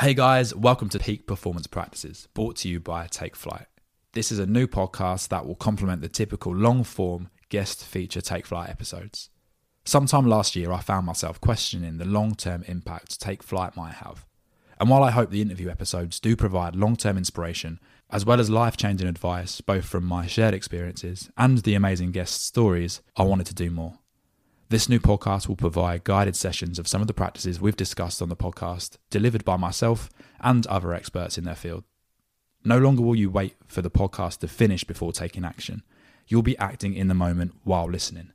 Hey guys, welcome to Peak Performance Practices, brought to you by Take Flight. This is a new podcast that will complement the typical long form guest feature Take Flight episodes. Sometime last year, I found myself questioning the long term impact Take Flight might have. And while I hope the interview episodes do provide long term inspiration, as well as life changing advice, both from my shared experiences and the amazing guest stories, I wanted to do more. This new podcast will provide guided sessions of some of the practices we've discussed on the podcast, delivered by myself and other experts in their field. No longer will you wait for the podcast to finish before taking action. You'll be acting in the moment while listening.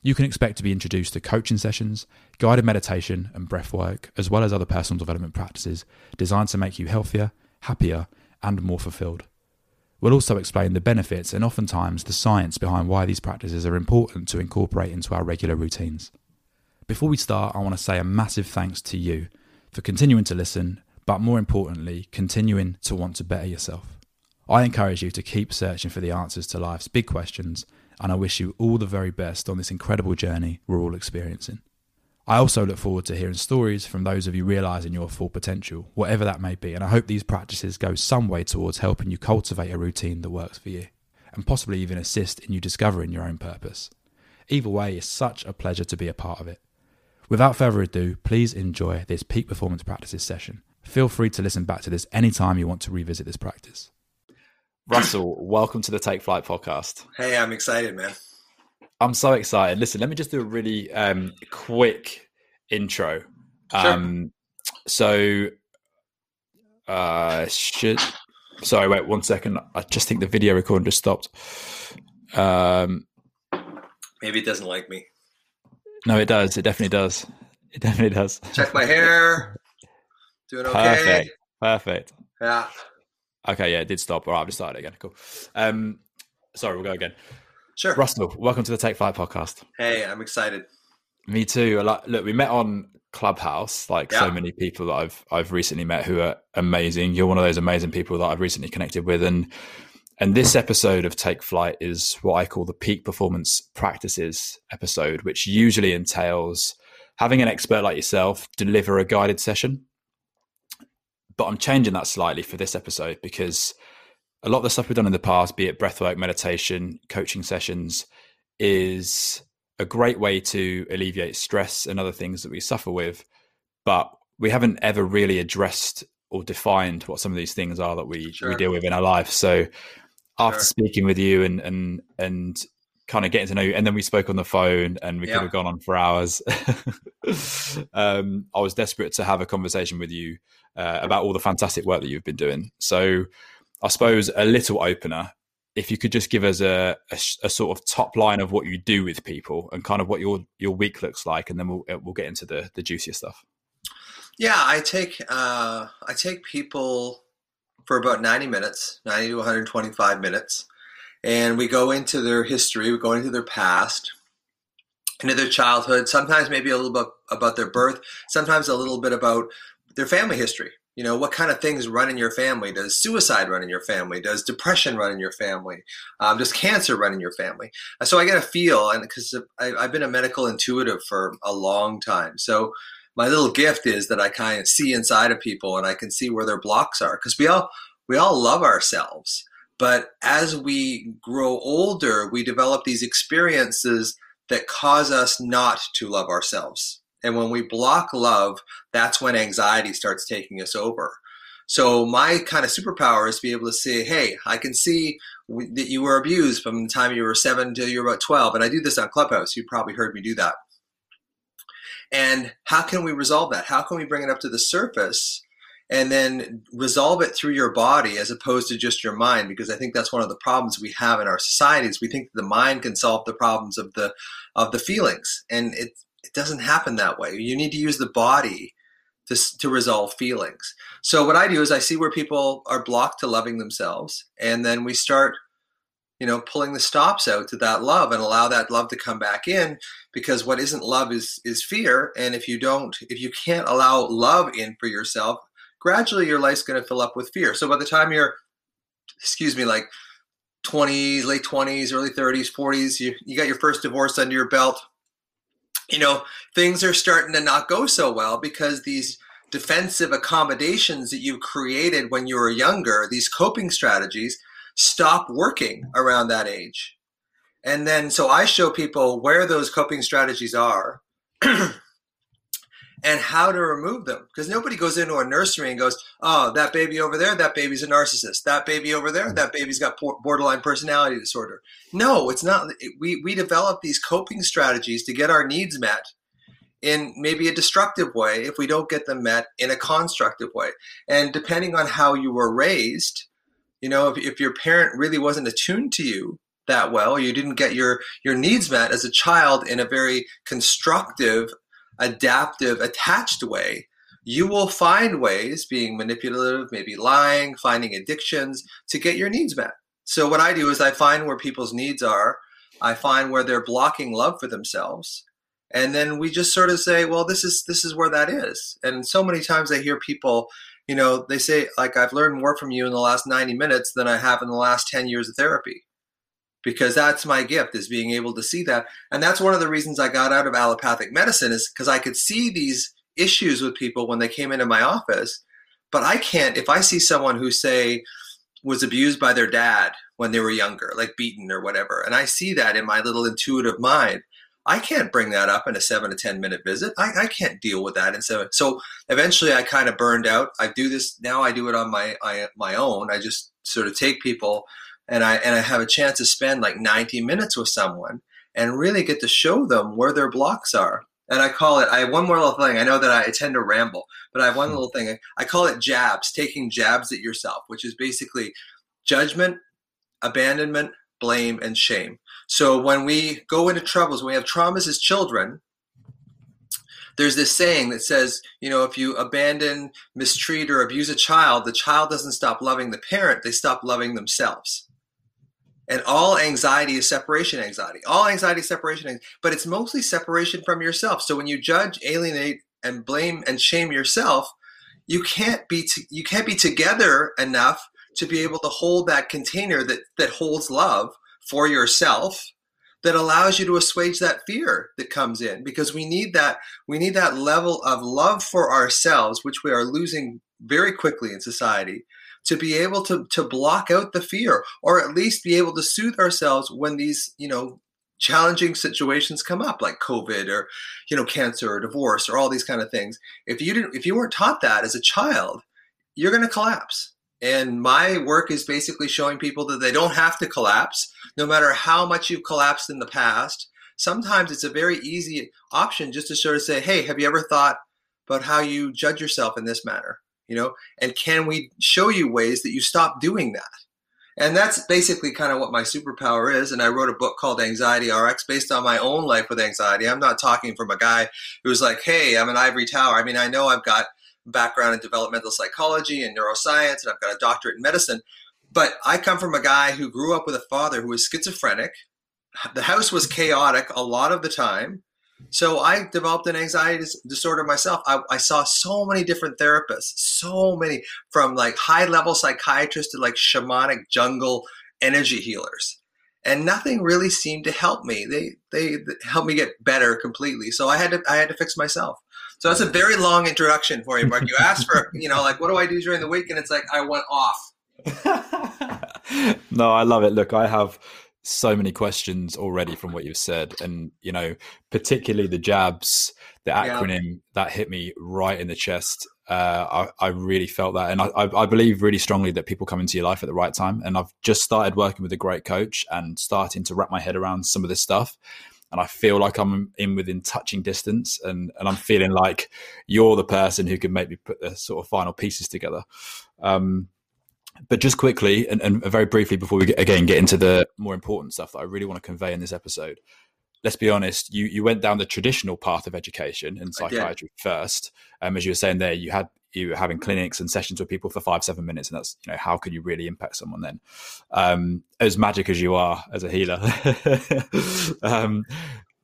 You can expect to be introduced to coaching sessions, guided meditation, and breath work, as well as other personal development practices designed to make you healthier, happier, and more fulfilled. We'll also explain the benefits and oftentimes the science behind why these practices are important to incorporate into our regular routines. Before we start, I want to say a massive thanks to you for continuing to listen, but more importantly, continuing to want to better yourself. I encourage you to keep searching for the answers to life's big questions, and I wish you all the very best on this incredible journey we're all experiencing. I also look forward to hearing stories from those of you realizing your full potential, whatever that may be, and I hope these practices go some way towards helping you cultivate a routine that works for you, and possibly even assist in you discovering your own purpose. Either way, it's such a pleasure to be a part of it. Without further ado, please enjoy this peak performance practices session. Feel free to listen back to this anytime you want to revisit this practice. Russell, welcome to the Take Flight podcast. Hey, I'm excited, man. I'm so excited. Listen, let me just do a really um, quick intro. Um, so, uh, should sorry, wait one second. I just think the video recording just stopped. Um, Maybe it doesn't like me. no, it does. It definitely does. It definitely does. Check my hair. Doing okay. Perfect. Perfect. Yeah. Okay, yeah, it did stop. All right, I've just started again. Cool. Um, sorry, we'll go again. Sure. Russell, welcome to the Take Flight podcast. Hey, I'm excited. Me too. Like, look, we met on Clubhouse, like so many people that I've I've recently met who are amazing. You're one of those amazing people that I've recently connected with, and and this episode of Take Flight is what I call the peak performance practices episode, which usually entails having an expert like yourself deliver a guided session. But I'm changing that slightly for this episode because a lot of the stuff we've done in the past, be it breathwork, meditation, coaching sessions, is a great way to alleviate stress and other things that we suffer with. But we haven't ever really addressed or defined what some of these things are that we, we deal with in our life. So after Sure. speaking with you and and and kind of getting to know you, and then we spoke on the phone and we Yeah. could have gone on for hours. um, I was desperate to have a conversation with you uh, about all the fantastic work that you've been doing. So I suppose a little opener if you could just give us a, a, a sort of top line of what you do with people and kind of what your your week looks like, and then we'll uh, we'll get into the the juicier stuff. Yeah, I take uh, I take people for about 90 minutes, 90 to 125 minutes, and we go into their history, we go into their past, into their childhood. Sometimes maybe a little bit about their birth. Sometimes a little bit about their family history. You know, what kind of things run in your family? Does suicide run in your family? Does depression run in your family? Um, does cancer run in your family? Uh, So I get a feel, and because I've been a medical intuitive for a long time, so my little gift is that I kind of see inside of people and I can see where their blocks are because we all we all love ourselves but as we grow older we develop these experiences that cause us not to love ourselves and when we block love that's when anxiety starts taking us over so my kind of superpower is to be able to say hey I can see that you were abused from the time you were 7 until you were about 12 and I do this on Clubhouse you probably heard me do that and how can we resolve that? How can we bring it up to the surface and then resolve it through your body as opposed to just your mind? Because I think that's one of the problems we have in our societies. We think the mind can solve the problems of the of the feelings, and it it doesn't happen that way. You need to use the body to to resolve feelings. So what I do is I see where people are blocked to loving themselves, and then we start you know pulling the stops out to that love and allow that love to come back in because what isn't love is is fear and if you don't if you can't allow love in for yourself gradually your life's going to fill up with fear so by the time you're excuse me like 20s late 20s early 30s 40s you, you got your first divorce under your belt you know things are starting to not go so well because these defensive accommodations that you created when you were younger, these coping strategies, stop working around that age. And then, so I show people where those coping strategies are and how to remove them. Because nobody goes into a nursery and goes, oh, that baby over there, that baby's a narcissist. That baby over there, mm. that baby's got borderline personality disorder. No, it's not. We, we develop these coping strategies to get our needs met in maybe a destructive way if we don't get them met in a constructive way. And depending on how you were raised, you know, if, if your parent really wasn't attuned to you, that well, you didn't get your your needs met as a child in a very constructive adaptive, attached way, you will find ways, being manipulative, maybe lying, finding addictions, to get your needs met. So, what I do is I find where people's needs are, I find where they're blocking love for themselves. And then we just sort of say, well, this is this is where that is. And so many times I hear people, you know, they say, like, I've learned more from you in the last 90 minutes than I have in the last 10 years of therapy because that's my gift is being able to see that. And that's one of the reasons i got out of allopathic medicine is because i could see these issues with people when they came into my office. But i can't if i see someone who say was abused by their dad when they were younger like beaten or whatever and i see that in my little intuitive mind i can't bring that up in a seven to ten minute visit. I, I can't deal with that and so so eventually i kind of burned out. I do this now i do it on my I, my own. I just sort of take people and I and I have a chance to spend like 90 minutes with someone and really get to show them where their blocks are. And I call it. I have one more little thing. I know that I tend to ramble, but I have one hmm. little thing. I call it jabs, taking jabs at yourself, which is basically judgment, abandonment, blame, and shame. So when we go into troubles, when we have traumas as children, there's this saying that says, you know, if you abandon, mistreat, or abuse a child, the child doesn't stop loving the parent, they stop loving themselves. And all anxiety is separation anxiety. All anxiety is separation, but it's mostly separation from yourself. So when you judge, alienate, and blame and shame yourself, you can't be you can't be together enough to be able to hold that container that that holds love for yourself that allows you to assuage that fear that comes in because we need that we need that level of love for ourselves which we are losing very quickly in society to be able to to block out the fear or at least be able to soothe ourselves when these you know challenging situations come up like covid or you know cancer or divorce or all these kind of things. If you didn't if you weren't taught that as a child you're going to collapse. And my work is basically showing people that they don't have to collapse no matter how much you've collapsed in the past. Sometimes it's a very easy option just to sort of say hey have you ever thought about how you judge yourself in this manner you know and can we show you ways that you stop doing that? And that's basically kind of what my superpower is and i wrote a book called anxiety rx based on my own life with anxiety. I'm not talking from a guy who's like hey i'm an ivory tower. I mean i know i've got background in developmental psychology and neuroscience and i've got a doctorate in medicine but i come from a guy who grew up with a father who was schizophrenic. The house was chaotic a lot of the time so I developed an anxiety disorder myself. I, I, saw so many different therapists, so many from like high level psychiatrists to like shamanic jungle energy healers. And nothing really seemed to help me. They they helped me get better completely. So I had to I had to fix myself. So that's a very long introduction for you, Mark. You asked for, you know, like what do I do during the week? And it's like I went off. no, I love it. Look, I have so many questions already from what you've said. And you know particularly the jabs the acronym yeah. that hit me right in the chest. Uh, I, I, really felt that. And I, I, believe really strongly that people come into your life at the right time. And i've just started working with a great coach and starting to wrap my head around some of this stuff. And i feel like i'm in within touching distance and, and i'm feeling like you're the person who can make me put the sort of final pieces together. Um, but just quickly and, and, very briefly before we get, again get into the more important stuff that I really want to convey in this episode, let's be honest, you you went down the traditional path of education in psychiatry first. Um, as you were saying there, you had you were having clinics and sessions with people for five seven minutes, and that's you know how could you really impact someone then? Um, as magic as you are as a healer. um,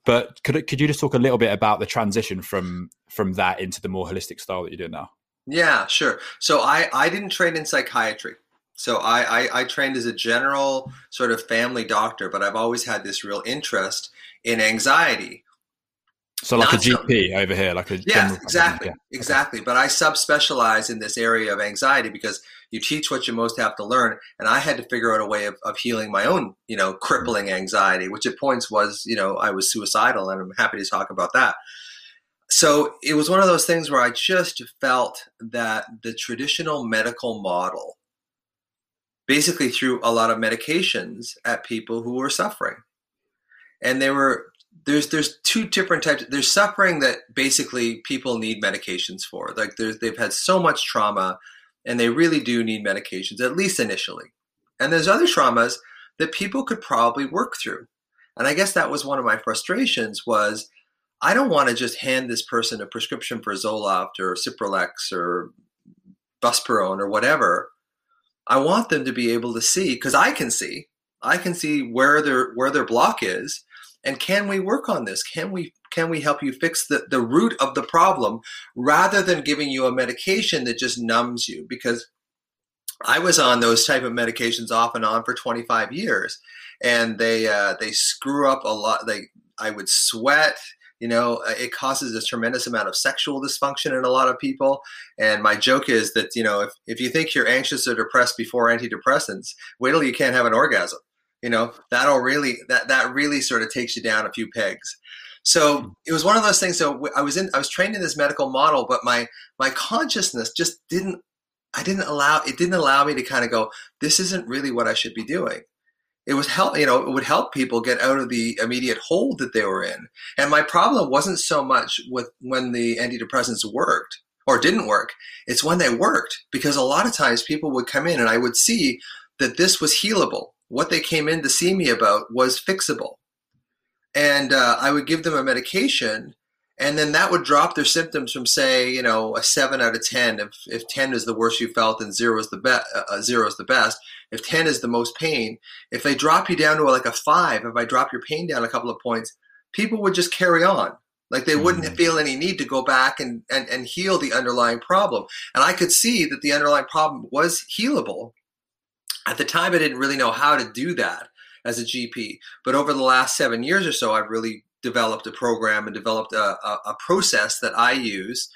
but could could you just talk a little bit about the transition from from that into the more holistic style that you're doing now? Yeah, sure. So I, I didn't train in psychiatry. So I, I, I, trained as a general sort of family doctor, but I've always had this real interest in anxiety. So like Not a GP over here, like a yeah, exactly, yeah. exactly. But I subspecialize in this area of anxiety because you teach what you most have to learn, and I had to figure out a way of, of healing my own, you know, mm-hmm. crippling anxiety, which at points was, you know, I was suicidal, and I'm happy to talk about that. So it was one of those things where I just felt that the traditional medical model basically threw a lot of medications at people who were suffering, and they were there's there's two different types. There's suffering that basically people need medications for. Like there's they've had so much trauma, and they really do need medications at least initially. And there's other traumas that people could probably work through. And I guess that was one of my frustrations was I don't want to just hand this person a prescription for Zoloft or Cipralex or Buspirone or whatever. I want them to be able to see because I can see. I can see where their where their block is and can we work on this can we can we help you fix the, the root of the problem rather than giving you a medication that just numbs you because i was on those type of medications off and on for 25 years and they uh, they screw up a lot they i would sweat you know uh, it causes a tremendous amount of sexual dysfunction in a lot of people. And my joke is that you know if, if you think you're anxious or depressed before antidepressants wait till you can't have an orgasm. You know that'll really that that really sort of takes you down a few pegs. So hmm. it was one of those things so i was in i was trained in this medical model but my my consciousness just didn't i didn't allow it didn't allow me to kind of go this isn't really what i should be doing it was help you know it would help people get out of the immediate hold that they were in and my problem wasn't so much with when the antidepressants worked or didn't work it's when they worked because a lot of times people would come in and i would see that this was healable what they came in to see me about was fixable. And uh, I would give them a medication, and then that would drop their symptoms from, say, you know, a seven out of ten. If, if ten is the worst you felt, and zero is the best. Uh, uh, zero is the best. If ten is the most pain, if they drop you down to like a five, if I drop your pain down a couple of points, people would just carry on. Like they wouldn't mm-hmm. feel any need to go back and, and, and heal the underlying problem. And I could see that the underlying problem was healable at the time, I didn't really know how to do that as a GP. But over the last seven years or so, I've really developed a program and developed a, a, a process that I use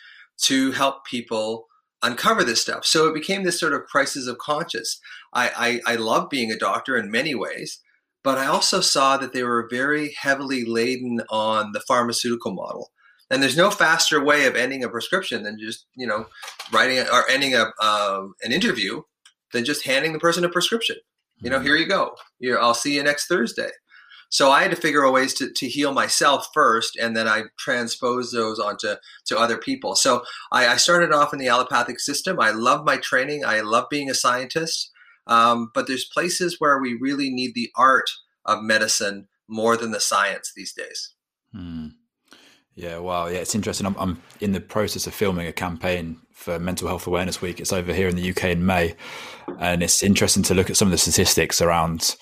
to help people uncover this stuff. So it became this sort of crisis of conscience. I, I, I love being a doctor in many ways, but I also saw that they were very heavily laden on the pharmaceutical model. And there's no faster way of ending a prescription than just you know writing or ending a um, an interview than just handing the person a prescription. You know, mm-hmm. here you go. Here, I'll see you next Thursday. So I had to figure out ways to, to heal myself first, and then I transposed those onto to other people. So I, I started off in the allopathic system. I love my training. I love being a scientist. Um, but there's places where we really need the art of medicine more than the science these days. Hmm. Yeah, wow. Yeah, it's interesting. I'm, I'm in the process of filming a campaign for Mental Health Awareness Week. It's over here in the UK in May, and it's interesting to look at some of the statistics around.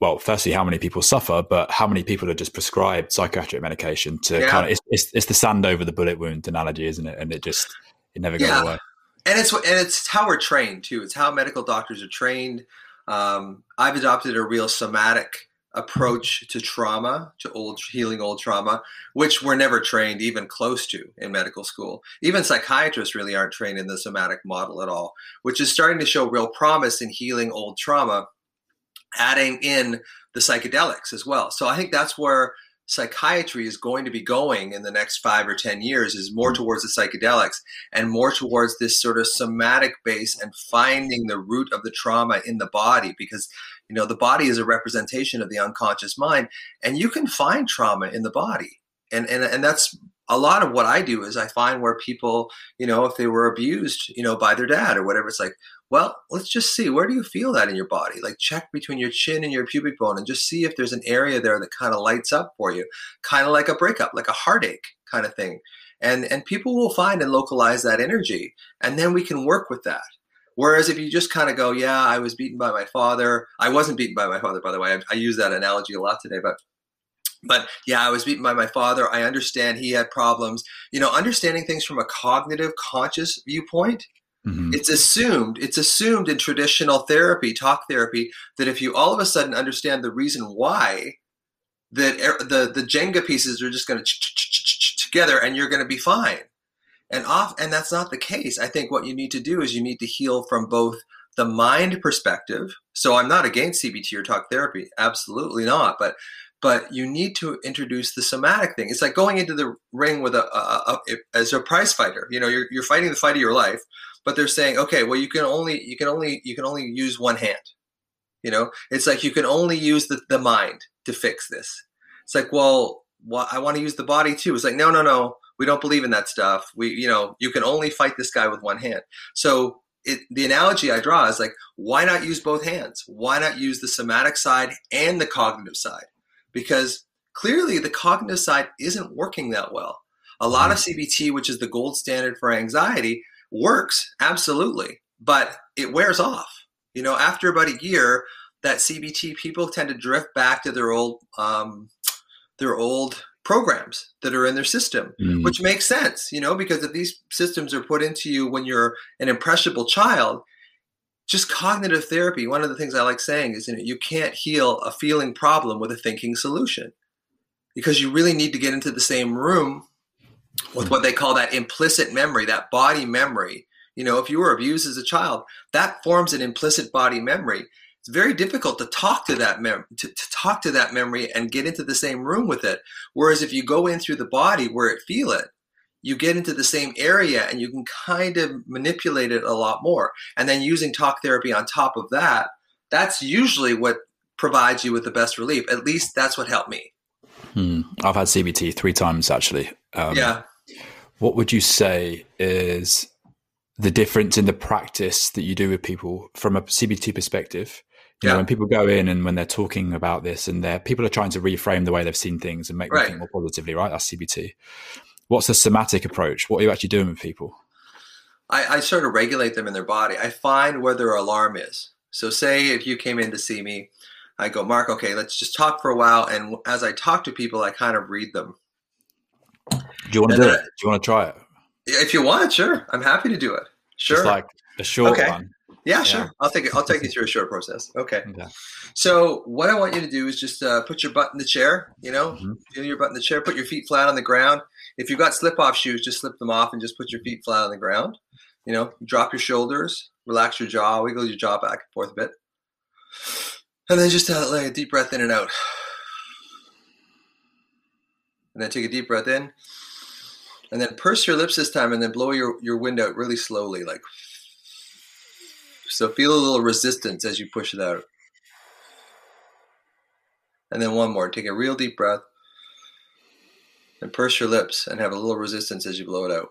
Well, firstly, how many people suffer, but how many people are just prescribed psychiatric medication to yeah. kind of it's, it's, it's, the sand over the bullet wound analogy, isn't it? And it just it never goes yeah. away. And it's and it's how we're trained too. It's how medical doctors are trained. Um, I've adopted a real somatic approach to trauma, to old healing old trauma, which we're never trained even close to in medical school. Even psychiatrists really aren't trained in the somatic model at all, which is starting to show real promise in healing old trauma, adding in the psychedelics as well. So I think that's where psychiatry is going to be going in the next five or 10 years is more mm-hmm. towards the psychedelics and more towards this sort of somatic base and finding the root of the trauma in the body because you know the body is a representation of the unconscious mind and you can find trauma in the body and and, and that's a lot of what i do is i find where people you know if they were abused you know by their dad or whatever it's like well let's just see where do you feel that in your body like check between your chin and your pubic bone and just see if there's an area there that kind of lights up for you kind of like a breakup like a heartache kind of thing and and people will find and localize that energy and then we can work with that Whereas if you just kind of go, yeah, I was beaten by my father. I wasn't beaten by my father, by the way. I, I use that analogy a lot today, but but yeah, I was beaten by my father. I understand he had problems. You know, understanding things from a cognitive, conscious viewpoint. Mm-hmm. It's assumed, it's assumed in traditional therapy, talk therapy, that if you all of a sudden understand the reason why, that er, the the Jenga pieces are just going to together and you're going to be fine. And off, and that's not the case. I think what you need to do is you need to heal from both the mind perspective. So I'm not against CBT or talk therapy, absolutely not. But but you need to introduce the somatic thing. It's like going into the ring with a, a, a, as a prize fighter. You know, you're, you're fighting the fight of your life, but they're saying, okay, well, you can only you can only you can only use one hand. You know, it's like you can only use the, the mind to fix this. It's like, well, well, I want to use the body too. It's like, no, no, no, we don't believe in that stuff. We, you know, you can only fight this guy with one hand. So it, the analogy I draw is like, why not use both hands? Why not use the somatic side and the cognitive side? Because clearly the cognitive side isn't working that well. A lot of mm-hmm. CBT, which is the gold standard for anxiety, works absolutely, but it wears off. You know, after about a year, that CBT people tend to drift back to their old um, their old programs that are in their system, mm. which makes sense, you know, because if these systems are put into you when you're an impressionable child, just cognitive therapy, one of the things I like saying is you, know, you can't heal a feeling problem with a thinking solution because you really need to get into the same room with what they call that implicit memory, that body memory. You know, if you were abused as a child, that forms an implicit body memory it's very difficult to talk to that mem- to, to talk to that memory and get into the same room with it. Whereas if you go in through the body where it feel it, you get into the same area and you can kind of manipulate it a lot more. And then using talk therapy on top of that, that's usually what provides you with the best relief. At least that's what helped me. Hmm. I've had CBT three times actually. Um, yeah. What would you say is the difference in the practice that you do with people from a CBT perspective you yeah. know, when people go in and when they're talking about this and they're people are trying to reframe the way they've seen things and make right. them think more positively, right? That's CBT. What's the somatic approach? What are you actually doing with people? I, I sort of regulate them in their body. I find where their alarm is. So say if you came in to see me, I go, Mark, okay, let's just talk for a while. And as I talk to people, I kind of read them. Do you want to do it? Do you want to try it? If you want, sure. I'm happy to do it. Sure. Just like a short okay. one. Yeah, sure. I'll take it. I'll take you through a short process. Okay. okay. So what I want you to do is just uh, put your butt in the chair. You know, mm-hmm. feel your butt in the chair. Put your feet flat on the ground. If you've got slip-off shoes, just slip them off and just put your feet flat on the ground. You know, drop your shoulders, relax your jaw, wiggle your jaw back and forth a bit, and then just uh, like a deep breath in and out. And then take a deep breath in, and then purse your lips this time, and then blow your your wind out really slowly, like. So feel a little resistance as you push it out. And then one more. Take a real deep breath and purse your lips and have a little resistance as you blow it out.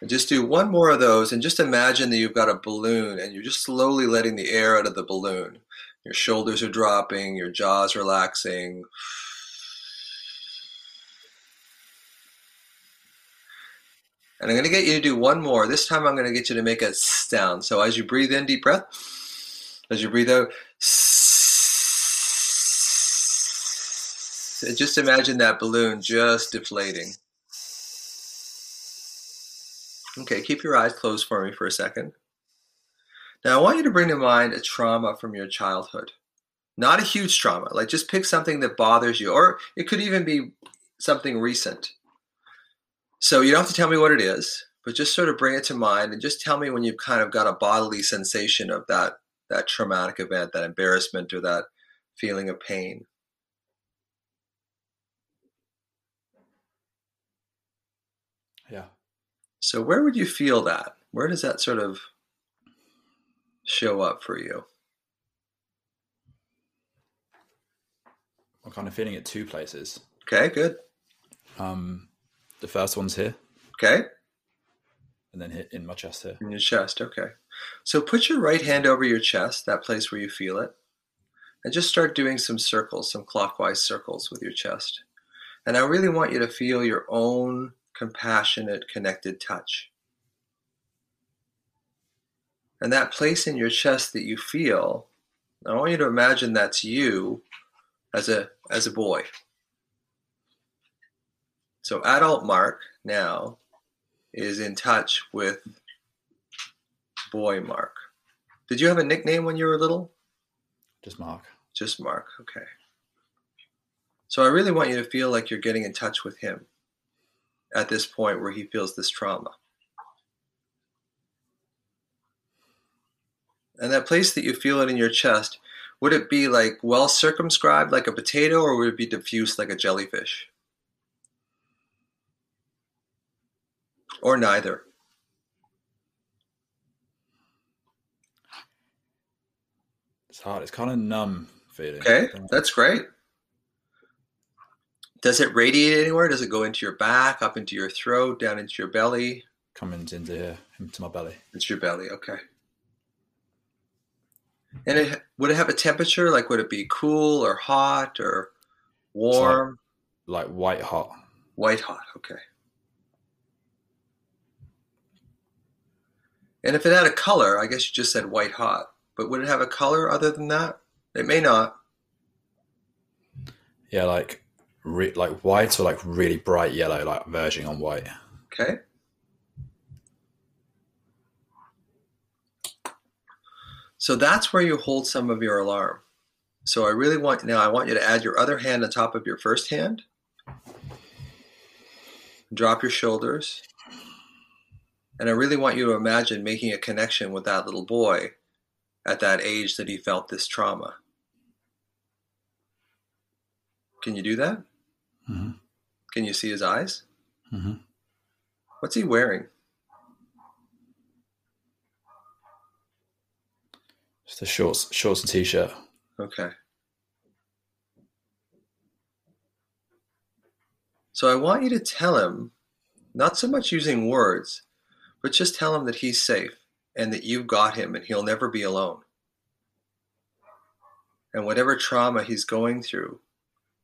And just do one more of those and just imagine that you've got a balloon and you're just slowly letting the air out of the balloon. Your shoulders are dropping, your jaw's relaxing. And I'm going to get you to do one more. This time I'm going to get you to make a sound. So as you breathe in, deep breath. As you breathe out, just imagine that balloon just deflating. Okay, keep your eyes closed for me for a second. Now I want you to bring to mind a trauma from your childhood. Not a huge trauma, like just pick something that bothers you, or it could even be something recent. So you don't have to tell me what it is, but just sort of bring it to mind and just tell me when you've kind of got a bodily sensation of that that traumatic event, that embarrassment or that feeling of pain. Yeah. So where would you feel that? Where does that sort of show up for you? I'm kind of feeling it two places. Okay, good. Um, the first one's here. Okay. And then hit in my chest here. In your chest, okay. So put your right hand over your chest, that place where you feel it, and just start doing some circles, some clockwise circles with your chest. And I really want you to feel your own compassionate, connected touch. And that place in your chest that you feel, I want you to imagine that's you as a as a boy. So adult Mark now is in touch with boy Mark. Did you have a nickname when you were little? Just Mark. Just Mark, okay. So I really want you to feel like you're getting in touch with him at this point where he feels this trauma. And that place that you feel it in your chest, would it be like well circumscribed like a potato or would it be diffuse like a jellyfish? Or neither? It's hard. It's kind of numb feeling. Okay, that's great. Does it radiate anywhere? Does it go into your back, up into your throat, down into your belly? Coming into here, into my belly. Into your belly, okay. And it, would it have a temperature? Like, would it be cool or hot or warm? Like, like white hot. White hot, okay. And if it had a color, I guess you just said white hot. But would it have a color other than that? It may not. Yeah, like re- like white or like really bright yellow, like verging on white. Okay. So that's where you hold some of your alarm. So I really want now I want you to add your other hand on top of your first hand. Drop your shoulders. And I really want you to imagine making a connection with that little boy at that age that he felt this trauma. Can you do that? Mm-hmm. Can you see his eyes? Mm-hmm. What's he wearing? Just a shorts, shorts and t-shirt. Okay. So I want you to tell him, not so much using words, but just tell him that he's safe and that you've got him and he'll never be alone. And whatever trauma he's going through,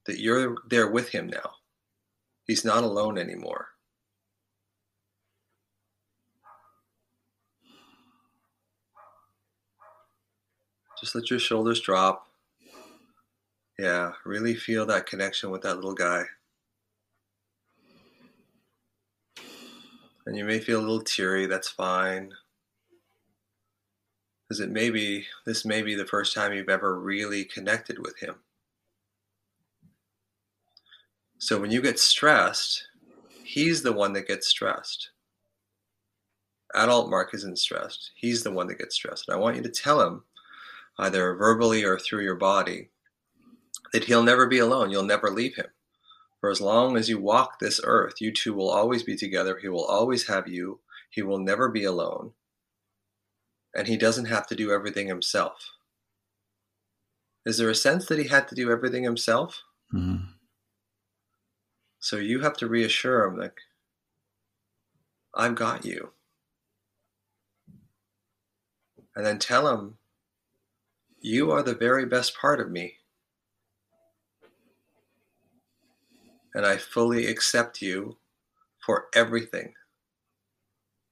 that you're there with him now. He's not alone anymore. Just let your shoulders drop. Yeah, really feel that connection with that little guy. And you may feel a little teary, that's fine. Because it may be, this may be the first time you've ever really connected with him. So when you get stressed, he's the one that gets stressed. Adult Mark isn't stressed. He's the one that gets stressed. And I want you to tell him, either verbally or through your body, that he'll never be alone. You'll never leave him. For as long as you walk this earth, you two will always be together. He will always have you. He will never be alone. And he doesn't have to do everything himself. Is there a sense that he had to do everything himself? Mm-hmm. So you have to reassure him, like, I've got you. And then tell him, you are the very best part of me. And I fully accept you for everything,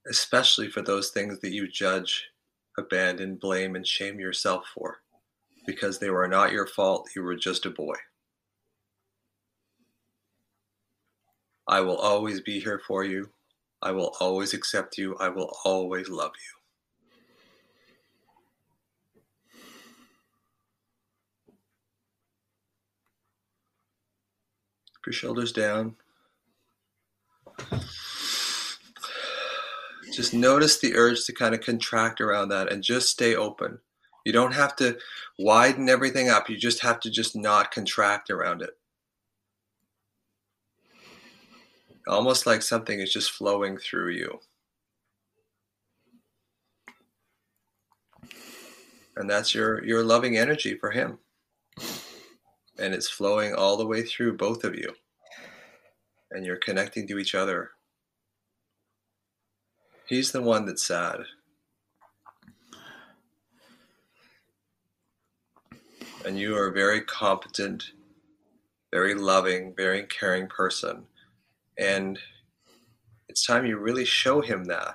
especially for those things that you judge, abandon, blame, and shame yourself for, because they were not your fault. You were just a boy. I will always be here for you. I will always accept you. I will always love you. Keep your shoulders down. Just notice the urge to kind of contract around that and just stay open. You don't have to widen everything up. You just have to just not contract around it. Almost like something is just flowing through you. And that's your your loving energy for him. And it's flowing all the way through both of you. And you're connecting to each other. He's the one that's sad. And you are a very competent, very loving, very caring person. And it's time you really show him that.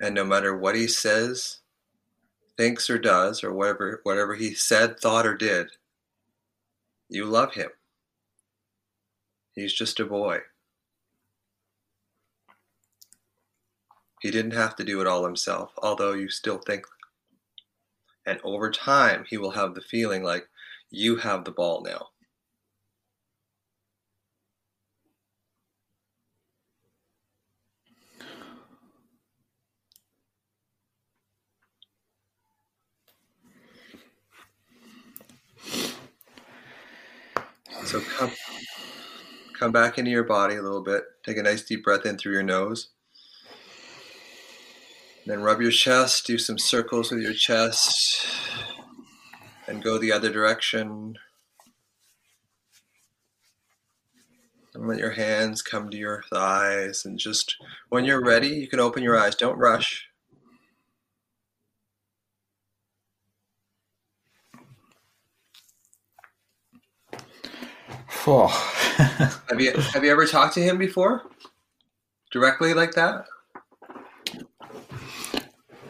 And no matter what he says, thinks or does, or whatever whatever he said, thought, or did, you love him. He's just a boy. He didn't have to do it all himself, although you still think And over time, he will have the feeling like you have the ball now. So come come back into your body a little bit. Take a nice deep breath in through your nose. Then rub your chest, do some circles with your chest, and go the other direction. And let your hands come to your thighs, and just when you're ready, you can open your eyes. Don't rush. have you have you ever talked to him before? Directly like that?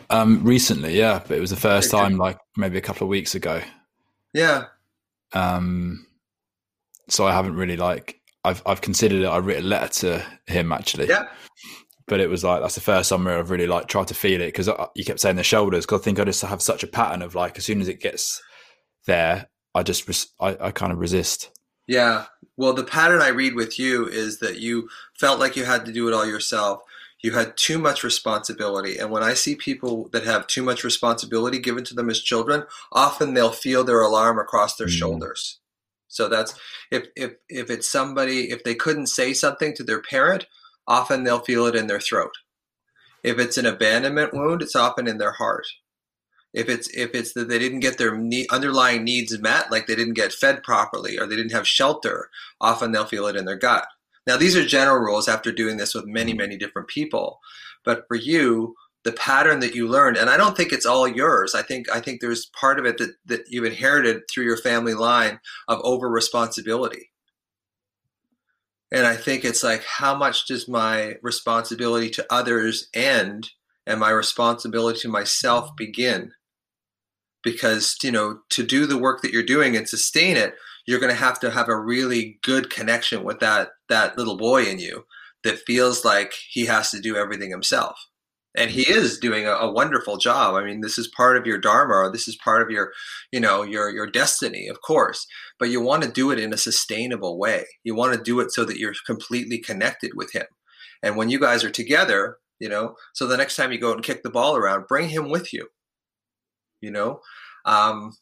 Um, recently, yeah, but it was the first time, like maybe a couple of weeks ago. Yeah. Um, so I haven't really like I've I've considered it. I wrote a letter to him actually. Yeah. But it was like that's the first time where I've really like tried to feel it because you kept saying the shoulders. Because I think I just have such a pattern of like as soon as it gets there, I just res- I, I kind of resist. Yeah. Well, the pattern I read with you is that you felt like you had to do it all yourself you had too much responsibility. And when I see people that have too much responsibility given to them as children, often they'll feel their alarm across their mm-hmm. shoulders. So that's if if if it's somebody if they couldn't say something to their parent, often they'll feel it in their throat. If it's an abandonment wound, it's often in their heart. If it's if it's that they didn't get their underlying needs met, like they didn't get fed properly or they didn't have shelter, often they'll feel it in their gut. Now, these are general rules after doing this with many, many different people. But for you, the pattern that you learned, and I don't think it's all yours. I think I think there's part of it that, that you inherited through your family line of over responsibility. And I think it's like, how much does my responsibility to others end and my responsibility to myself begin? Because, you know, to do the work that you're doing and sustain it, you're going to have to have a really good connection with that that little boy in you that feels like he has to do everything himself. And he mm-hmm. is doing a, a, wonderful job. I mean this is part of your dharma or this is part of your you know your your destiny of course but you want to do it in a sustainable way. You want to do it so that you're completely connected with him. And when you guys are together you know so the next time you go and kick the ball around bring him with you you know um,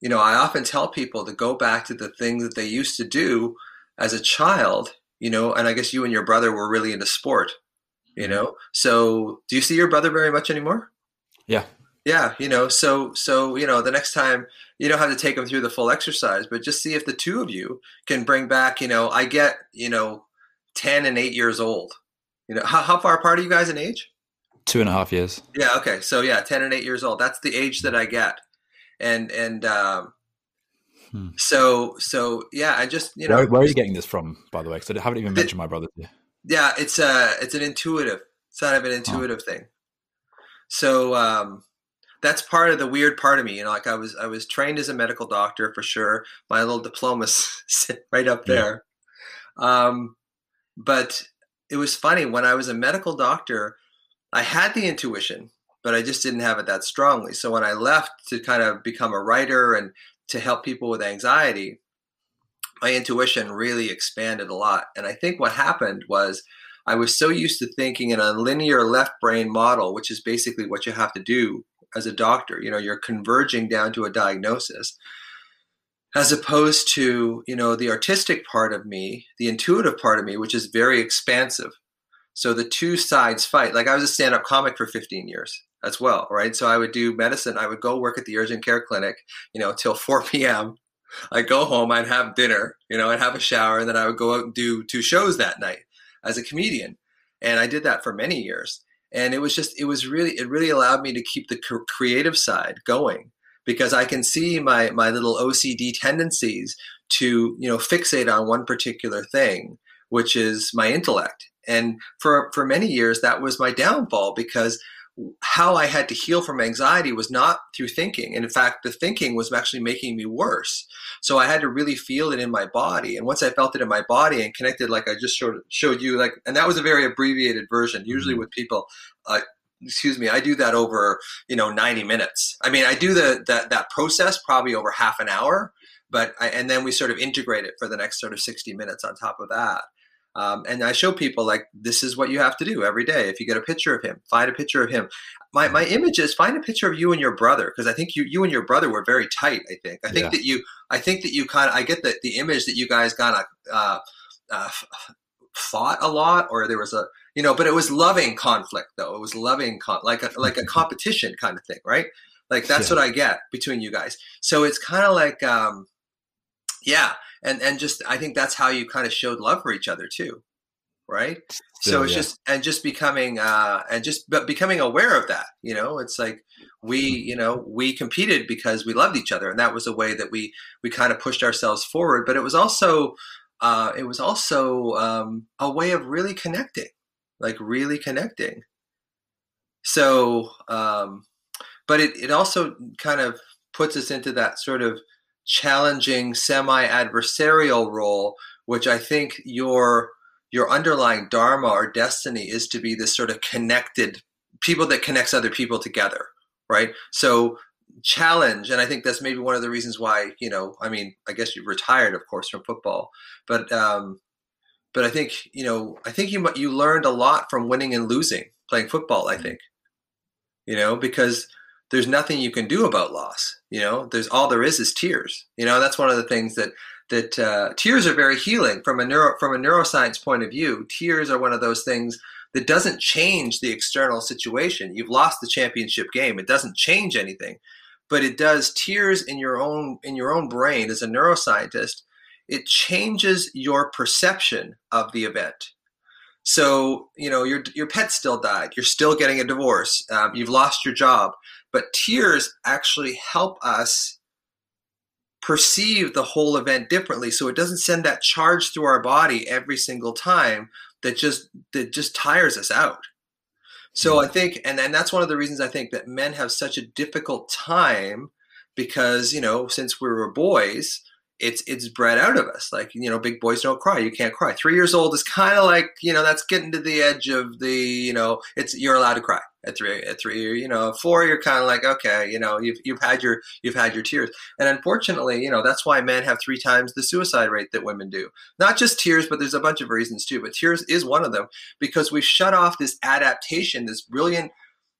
you know, I often tell people to go back to the things that they used to do as a child, you know, and I guess you and your brother were really into sport, you mm-hmm. know. So, do you see your brother very much anymore? Yeah. Yeah, you know, so so you know, the next time you don't have to take them through the full exercise, but just see if the two of you can bring back, you know, I get, you know, 10 and 8 years old. You know, how, how far apart are you guys in age? Two and a half years. Yeah, okay. So yeah, 10 and 8 years old. That's the age that I get and and um, hmm. so so yeah, I just you know where, where, are you getting this from, by the way? Because I haven't even mentioned my brother. Yeah, it's a uh, it's an intuitive, it's kind of an intuitive thing. So um, that's part of the weird part of me. You know, like I was I was trained as a medical doctor for sure. My little diploma's sit right up there. Yeah. Um, but it was funny when I was a medical doctor. I had the intuition but I just didn't have it that strongly. So when I left to kind of become a writer and to help people with anxiety, my intuition really expanded a lot. And I think what happened was I was so used to thinking in a linear left brain model, which is basically what you have to do as a doctor. You know, you're converging down to a diagnosis. As opposed to, you know, the artistic part of me, the intuitive part of me, which is very expansive. So the two sides fight. Like I was a stand-up comic for 15 years as well, right? So I would do medicine. I would go work at the urgent care clinic, you know, till 4 p.m. I'd go home, I'd have dinner, you know, I'd have a shower, and then I would go out and do two shows that night as a comedian. And I did that for many years. And it was just, it was really, it really allowed me to keep the creative side going because I can see my my little OCD tendencies to, you know, fixate on one particular thing, which is my intellect. And for for many years, that was my downfall because how I had to heal from anxiety was not through thinking. And in fact, the thinking was actually making me worse. So I had to really feel it in my body. And once I felt it in my body and connected, like I just showed, showed you, like, and that was a very abbreviated version. Usually mm-hmm. with people, uh, excuse me, I do that over, you know, 90 minutes. I mean, I do the, that, that process probably over half an hour, but I, and then we sort of integrate it for the next sort of 60 minutes on top of that. Um, and I show people like this is what you have to do every day. If you get a picture of him, find a picture of him. My my image is find a picture of you and your brother because I think you you and your brother were very tight. I think I think yeah. that you I think that you kind of I get the the image that you guys kind of uh, uh, fought a lot or there was a you know but it was loving conflict though it was loving con- like a like a competition kind of thing right like that's yeah. what i get between you guys so it's kind of like um yeah and and just i think that's how you kind of showed love for each other too right so it's yeah. just and just becoming uh and just but becoming aware of that you know it's like we you know we competed because we loved each other and that was a way that we we kind of pushed ourselves forward but it was also uh, it was also um, a way of really connecting, like really connecting. So, um, but it, it also kind of puts us into that sort of challenging semi-adversarial role, which I think your your underlying dharma or destiny is to be this sort of connected people that connects other people together, right? So challenge and i think that's maybe one of the reasons why you know i mean i guess you retired of course from football but um but i think you know i think you you learned a lot from winning and losing playing football i mm-hmm. think you know because there's nothing you can do about loss you know? There's all there is is tears. You know that's one of the things that that uh, tears are very healing from a neuro from a neuroscience point of view. Tears are one of those things that doesn't change the external situation. You've lost the championship game. It doesn't change anything but it does. Tears in your own in your own brain as a neuroscientist it changes your perception of the event. So you know your your pet still died. You're still getting a divorce. Um, you've lost your job but tears actually help us perceive the whole event differently. So it doesn't send that charge through our body every single time that just that just tires us out. So mm. I think, and, and that's one of the reasons I think that men have such a difficult time because, you know, since we were boys, it's it's bred out of us. Like you know, big boys don't cry. You can't cry. Three years old is kind of like you know that's getting to the edge of the you know it's you're allowed to cry at three at three. You know, four you're kind of like okay, you know you've you've had your you've had your tears. And unfortunately, you know that's why men have three times the suicide rate that women do. Not just tears, but there's a bunch of reasons too. But tears is one of them because we've shut off this adaptation, this brilliant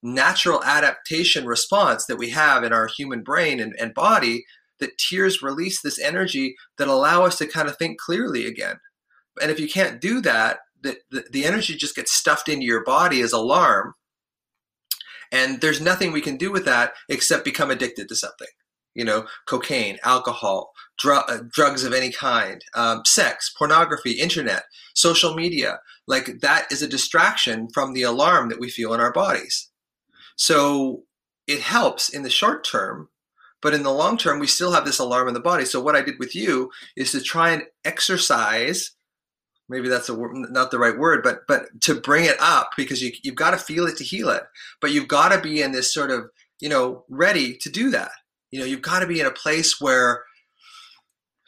natural adaptation response that we have in our human brain and, and body that tears release this energy that allow us to kind of think clearly again. And if you can't do that, the, the, the energy just gets stuffed into your body as alarm. And there's nothing we can do with that except become addicted to something. You know, cocaine, alcohol, dr- uh, drugs of any kind, um, sex, pornography, internet, social media. Like that is a distraction from the alarm that we feel in our bodies. So it helps in the short term but in the long term, we still have this alarm in the body. So what I did with you is to try and exercise. Maybe that's a, not the right word, but but to bring it up because you you've got to feel it to heal it. But you've got to be in this sort of you know ready to do that. You know, you've got to be in a place where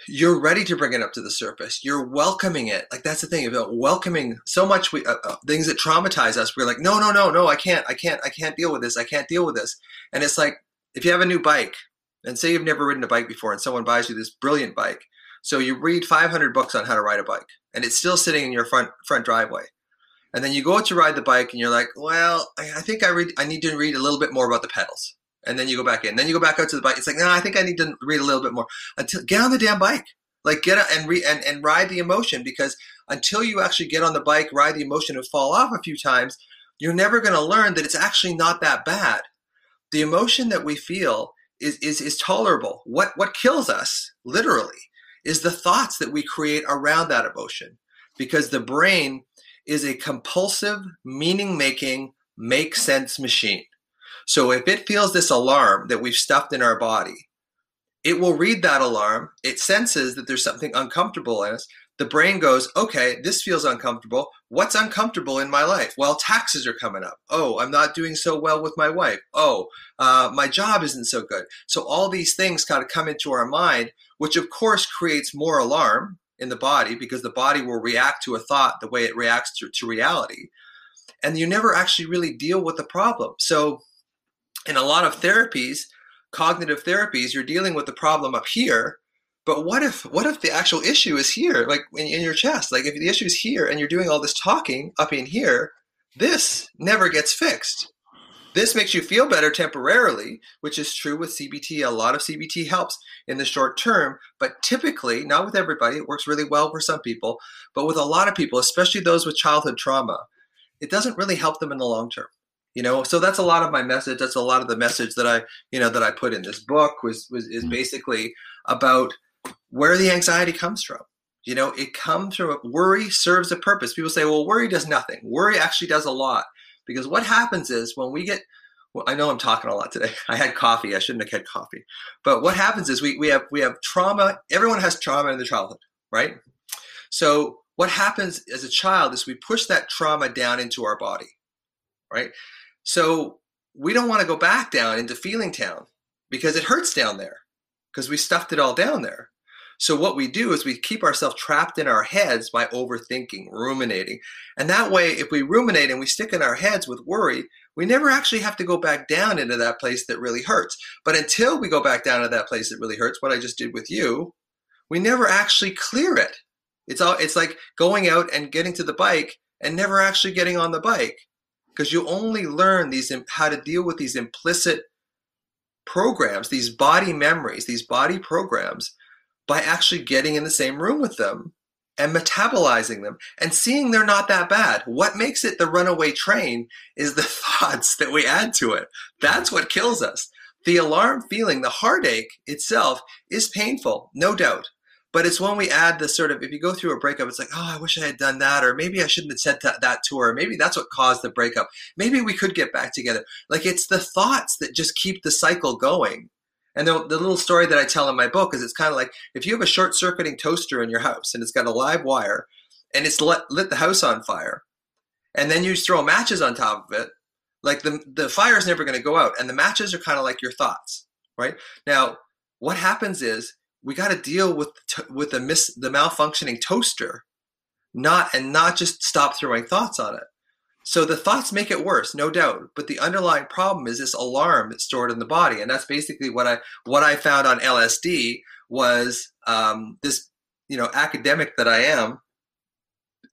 you're ready to bring it up to the surface. You're welcoming it. Like that's the thing about welcoming so much we, uh, uh, things that traumatize us. We're like, no, no, no, no, I can't, I can't, I can't deal with this. I can't deal with this. And it's like if you have a new bike and say you've never ridden a bike before and someone buys you this brilliant bike. So you read 500 books on how to ride a bike and it's still sitting in your front front driveway. And then you go to ride the bike and you're like well i, think i read i need to read a little bit more about the pedals. And then you go back in. Then you go back out to the bike. It's like no i think i need to read a little bit more. Until get on the damn bike. Like get and re, and, and ride the emotion because until you actually get on the bike ride the emotion and fall off a few times you're never going to learn that it's actually not that bad. The emotion that we feel is, is, is tolerable. What, what kills us, literally, is the thoughts that we create around that emotion. Because the brain is a compulsive, meaning making, make sense machine. So if it feels this alarm that we've stuffed in our body, it will read that alarm. It senses that there's something uncomfortable in us the brain goes, okay, this feels uncomfortable. What's uncomfortable in my life? Well, taxes are coming up. Oh, I'm not doing so well with my wife. Oh, uh, my job isn't so good. So all these things kind of come into our mind, which of course creates more alarm in the body because the body will react to a thought the way it reacts to, to reality. and you never actually really deal with the problem. So, in a lot of therapies, cognitive therapies, you're dealing with the problem up here. But what if what if the actual issue is here, like in, in your chest? Like if the issue is here and you're doing all this talking up in here, this never gets fixed. This makes you feel better temporarily, which is true with CBT. A lot of CBT helps in the short term, but typically, not with everybody, it works really well for some people, but with a lot of people, especially those with childhood trauma, it doesn't really help them in the long term. You know, so that's a lot of my message. That's a lot of the message that I, you know, that I put in this book was was is mm. basically about where the anxiety comes from. You know, it comes from worry serves a purpose. People say, well, worry does nothing. Worry actually does a lot. Because what happens is when we get well, I know I'm talking a lot today. I had coffee. I shouldn't have had coffee. But what happens is we, we have we have trauma. Everyone has trauma in their childhood, right? So what happens as a child is we push that trauma down into our body, right? So we don't want to go back down into feeling town because it hurts down there because we stuffed it all down there. So what we do is we keep ourselves trapped in our heads by overthinking, ruminating. And that way, if we ruminate and we stick in our heads with worry, we never actually have to go back down into that place that really hurts. But until we go back down to that place that really hurts, what I just did with you, we never actually clear it. It's all it's like going out and getting to the bike and never actually getting on the bike because you only learn these how to deal with these implicit programs, these body memories, these body programs by actually getting in the same room with them and metabolizing them and seeing they're not that bad. What makes it the runaway train is the thoughts that we add to it. That's what kills us. The alarm feeling, the heartache itself is painful, no doubt. But it's when we add the sort of, if you go through a breakup, it's like, oh, I wish I had done that, or maybe I shouldn't have said that, that to her. Maybe that's what caused the breakup. Maybe we could get back together. Like it's the thoughts that just keep the cycle going. And the, the little story that I tell in my book is it's kind of like if you have a short circuiting toaster in your house and it's got a live wire and it's lit, lit the house on fire, and then you throw matches on top of it, like the, the fire is never going to go out. And the matches are kind of like your thoughts, right? Now, what happens is we got to deal with with the mis, the malfunctioning toaster, not and not just stop throwing thoughts on it. So the thoughts make it worse, no doubt. But the underlying problem is this alarm that's stored in the body, and that's basically what I what I found on LSD was um, this you know academic that I am,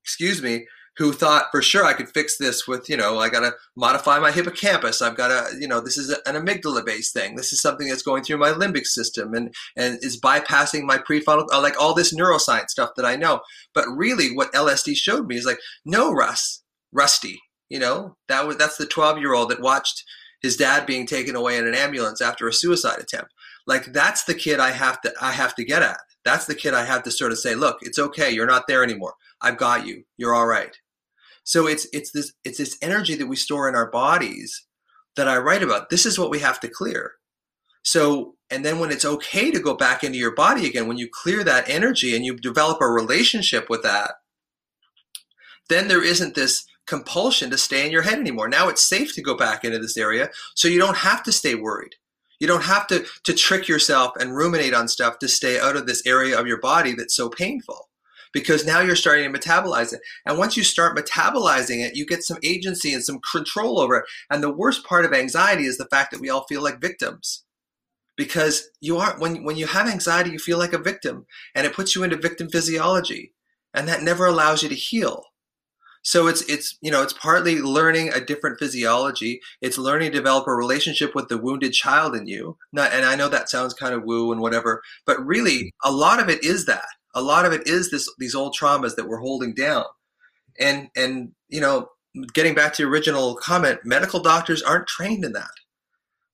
excuse me, who thought for sure I could fix this with you know I got to modify my hippocampus. I've got to you know this is an amygdala based thing. This is something that's going through my limbic system and and is bypassing my prefrontal uh, like all this neuroscience stuff that I know. But really, what LSD showed me is like no, Russ Rusty. You know, that was that's the 12 year old that watched his dad being taken away in an ambulance after a suicide attempt. Like that's the kid I have to I have to get at. That's the kid I have to sort of say, look, it's okay. You're not there anymore. I've got you. You're all right. So it's it's this it's this energy that we store in our bodies that I write about. This is what we have to clear. So and then when it's okay to go back into your body again, when you clear that energy and you develop a relationship with that, then there isn't this compulsion to stay in your head anymore. Now it's safe to go back into this area, so you don't have to stay worried. You don't have to to trick yourself and ruminate on stuff to stay out of this area of your body that's so painful. Because now you're starting to metabolize it. And once you start metabolizing it, you get some agency and some control over it. And the worst part of anxiety is the fact that we all feel like victims. Because you are when when you have anxiety, you feel like a victim and it puts you into victim physiology. And that never allows you to heal so it's it's you know it's partly learning a different physiology. It's learning to develop a relationship with the wounded child in you. Not, and i know that sounds kind of woo and whatever but really mm-hmm. a lot of it is that. A lot of it is this these old traumas that we're holding down. And and you know getting back to your original comment medical doctors aren't trained in that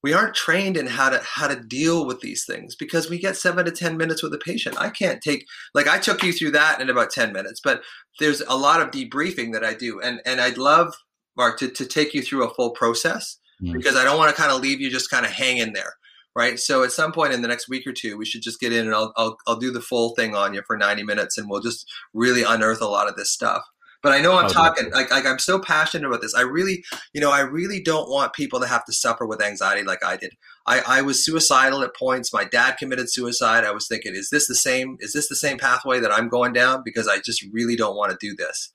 we aren't trained in how to how to deal with these things because we get seven to ten minutes with a patient. I can't take like i took you through that in about 10 minutes but there's a lot of debriefing that i do. And and i'd love mark to, to take you through a full process because i don't want to kind of leave you just kind of hanging there right? So at some point in the next week or two we should just get in and I'll, I'll, I'll do the full thing on you for 90 minutes and we'll just really unearth a lot of this stuff but I know I'm oh, talking like like I'm so passionate about this. I really, you know, I really don't want people to have to suffer with anxiety like I did. I, I was suicidal at points. My dad committed suicide. I was thinking, is this the same? Is this the same pathway that I'm going down? Because I just really don't want to do this.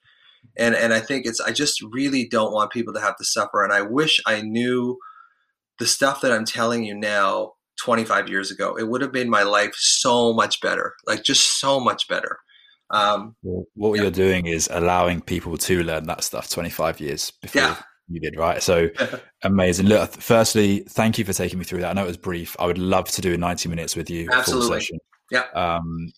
and and I think it's I just really don't want people to have to suffer, and I wish I knew the stuff that I'm telling you now 25 years ago. It would have made my life so much better, like just so much better. Um, well, what yeah. you're doing is allowing people to learn that stuff 25 years before yeah. you did, right? So amazing. Look, firstly, thank you for taking me through that. I know it was brief. I would love to do 90 minutes with you. Absolutely. Yeah. Um,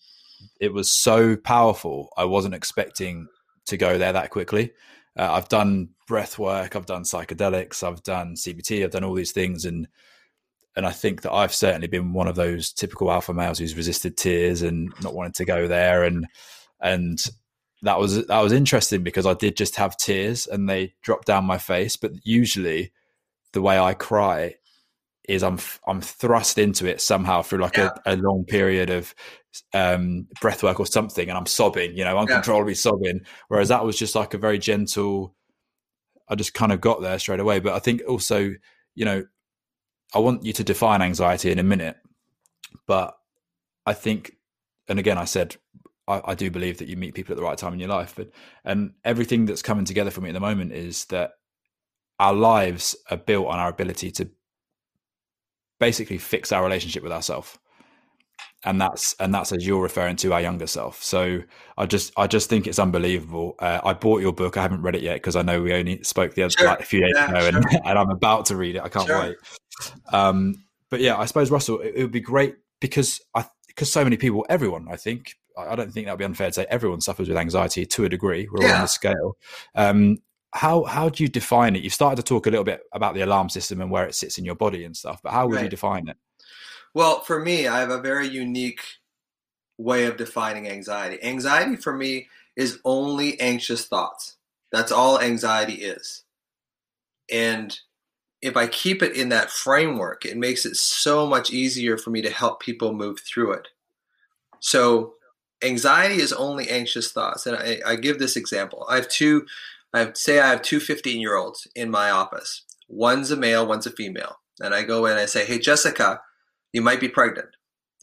it was so powerful. I wasn't expecting to go there that quickly. Uh, I've done breath work, I've done psychedelics, I've done CBT, I've done all these things, and and I think that I've certainly been one of those typical alpha males who's resisted tears and not wanted to go there, and and that was that was interesting because I did just have tears and they dropped down my face, but usually the way I cry is I'm I'm thrust into it somehow through like yeah. a, a, long period of um, breath work or something, and I'm sobbing, you know, uncontrollably yeah. sobbing. Whereas that was just like a very gentle. I just kind of got there straight away. But I think also, you know, I want you to define anxiety in a minute, but I think, and again, I said I, I, do believe that you meet people at the right time in your life, but and everything that's coming together for me at the moment is that our lives are built on our ability to basically fix our relationship with ourselves and that's and that's as you're referring to our younger self. So I just I just think it's unbelievable. Uh, I bought your book. I haven't read it yet because I know we only spoke the other sure. like a few days yeah, ago, sure. and, and, I'm about to read it. I can't sure. wait. Um, but yeah, I suppose Russell, it, it, would be great because I because so many people, everyone, I think. I don't think that would be unfair to say everyone suffers with anxiety to a degree. We're yeah. all on the scale. Um, how how do you define it? You've started to talk a little bit about the alarm system and where it sits in your body and stuff, but how would right. you define it? Well, for me, I have a very unique way of defining anxiety. Anxiety for me is only anxious thoughts. That's all anxiety is. And if I keep it in that framework, it makes it so much easier for me to help people move through it. So, anxiety is only anxious thoughts. And I, I give this example. I have two, I say I have two 15 year olds in my office. One's a male, one's a female. And I go in and I say, Hey, Jessica, you might be pregnant.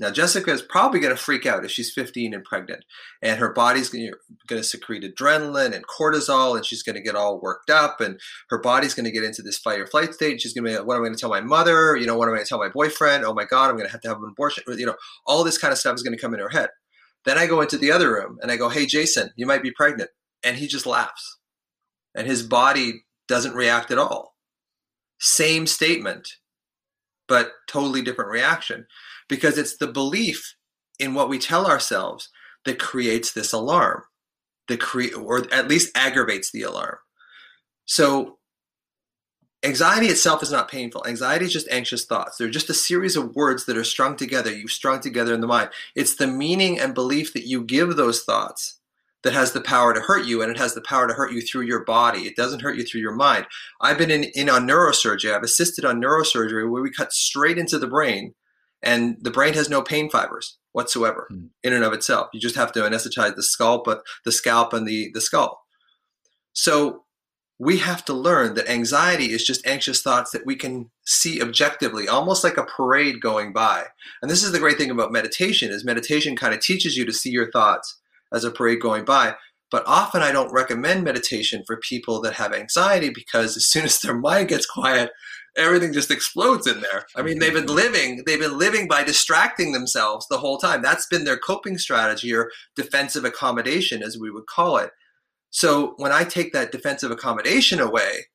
Now, Jessica is probably going to freak out if she's 15 and pregnant, and her body's going to secrete adrenaline and cortisol, and she's going to get all worked up, and her body's going to get into this fight or flight state. She's going to be, like, what am I going to tell my mother? You know, what am I going to tell my boyfriend? Oh my God, I'm going to have to have an abortion. You know, all this kind of stuff is going to come in her head. Then I go into the other room and I go, hey, Jason, you might be pregnant. And he just laughs, and his body doesn't react at all. Same statement, but totally different reaction because it's the belief in what we tell ourselves that creates this alarm that create or at least aggravates the alarm so anxiety itself is not painful anxiety is just anxious thoughts they're just a series of words that are strung together you've strung together in the mind it's the meaning and belief that you give those thoughts that has the power to hurt you and it has the power to hurt you through your body. It doesn't hurt you through your mind. I've been in, in on neurosurgery. I've assisted on neurosurgery where we cut straight into the brain and the brain has no pain fibers whatsoever mm. in and of itself. You just have to anesthetize the scalp, but the scalp and the, the skull. So we have to learn that anxiety is just anxious thoughts that we can see objectively almost like a parade going by and this is the great thing about meditation is meditation kind of teaches you to see your thoughts as a parade going by. But often I don't recommend meditation for people that have anxiety because as soon as their mind gets quiet, everything just explodes in there. I mean, they've been mm-hmm. living, they've been living by distracting themselves the whole time. That's been their coping strategy or defensive accommodation, as we would call it. So when I take that defensive accommodation away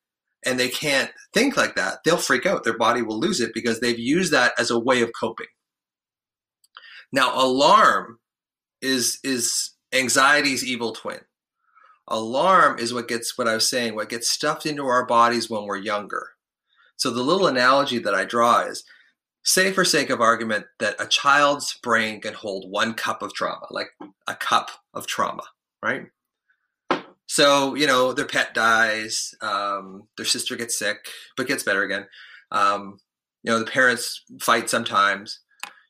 and they can't think like that, they'll freak out. Their body will lose it because they've used that as a way of coping. Now, alarm is is Anxiety's evil twin. Alarm is what gets what I was saying, what gets stuffed into our bodies when we're younger. So the little analogy that I draw is say for sake of argument that a child's brain can hold one cup of trauma, like a cup of trauma, right? So, you know, their pet dies, um, their sister gets sick, but gets better again. Um, you know, the parents fight sometimes,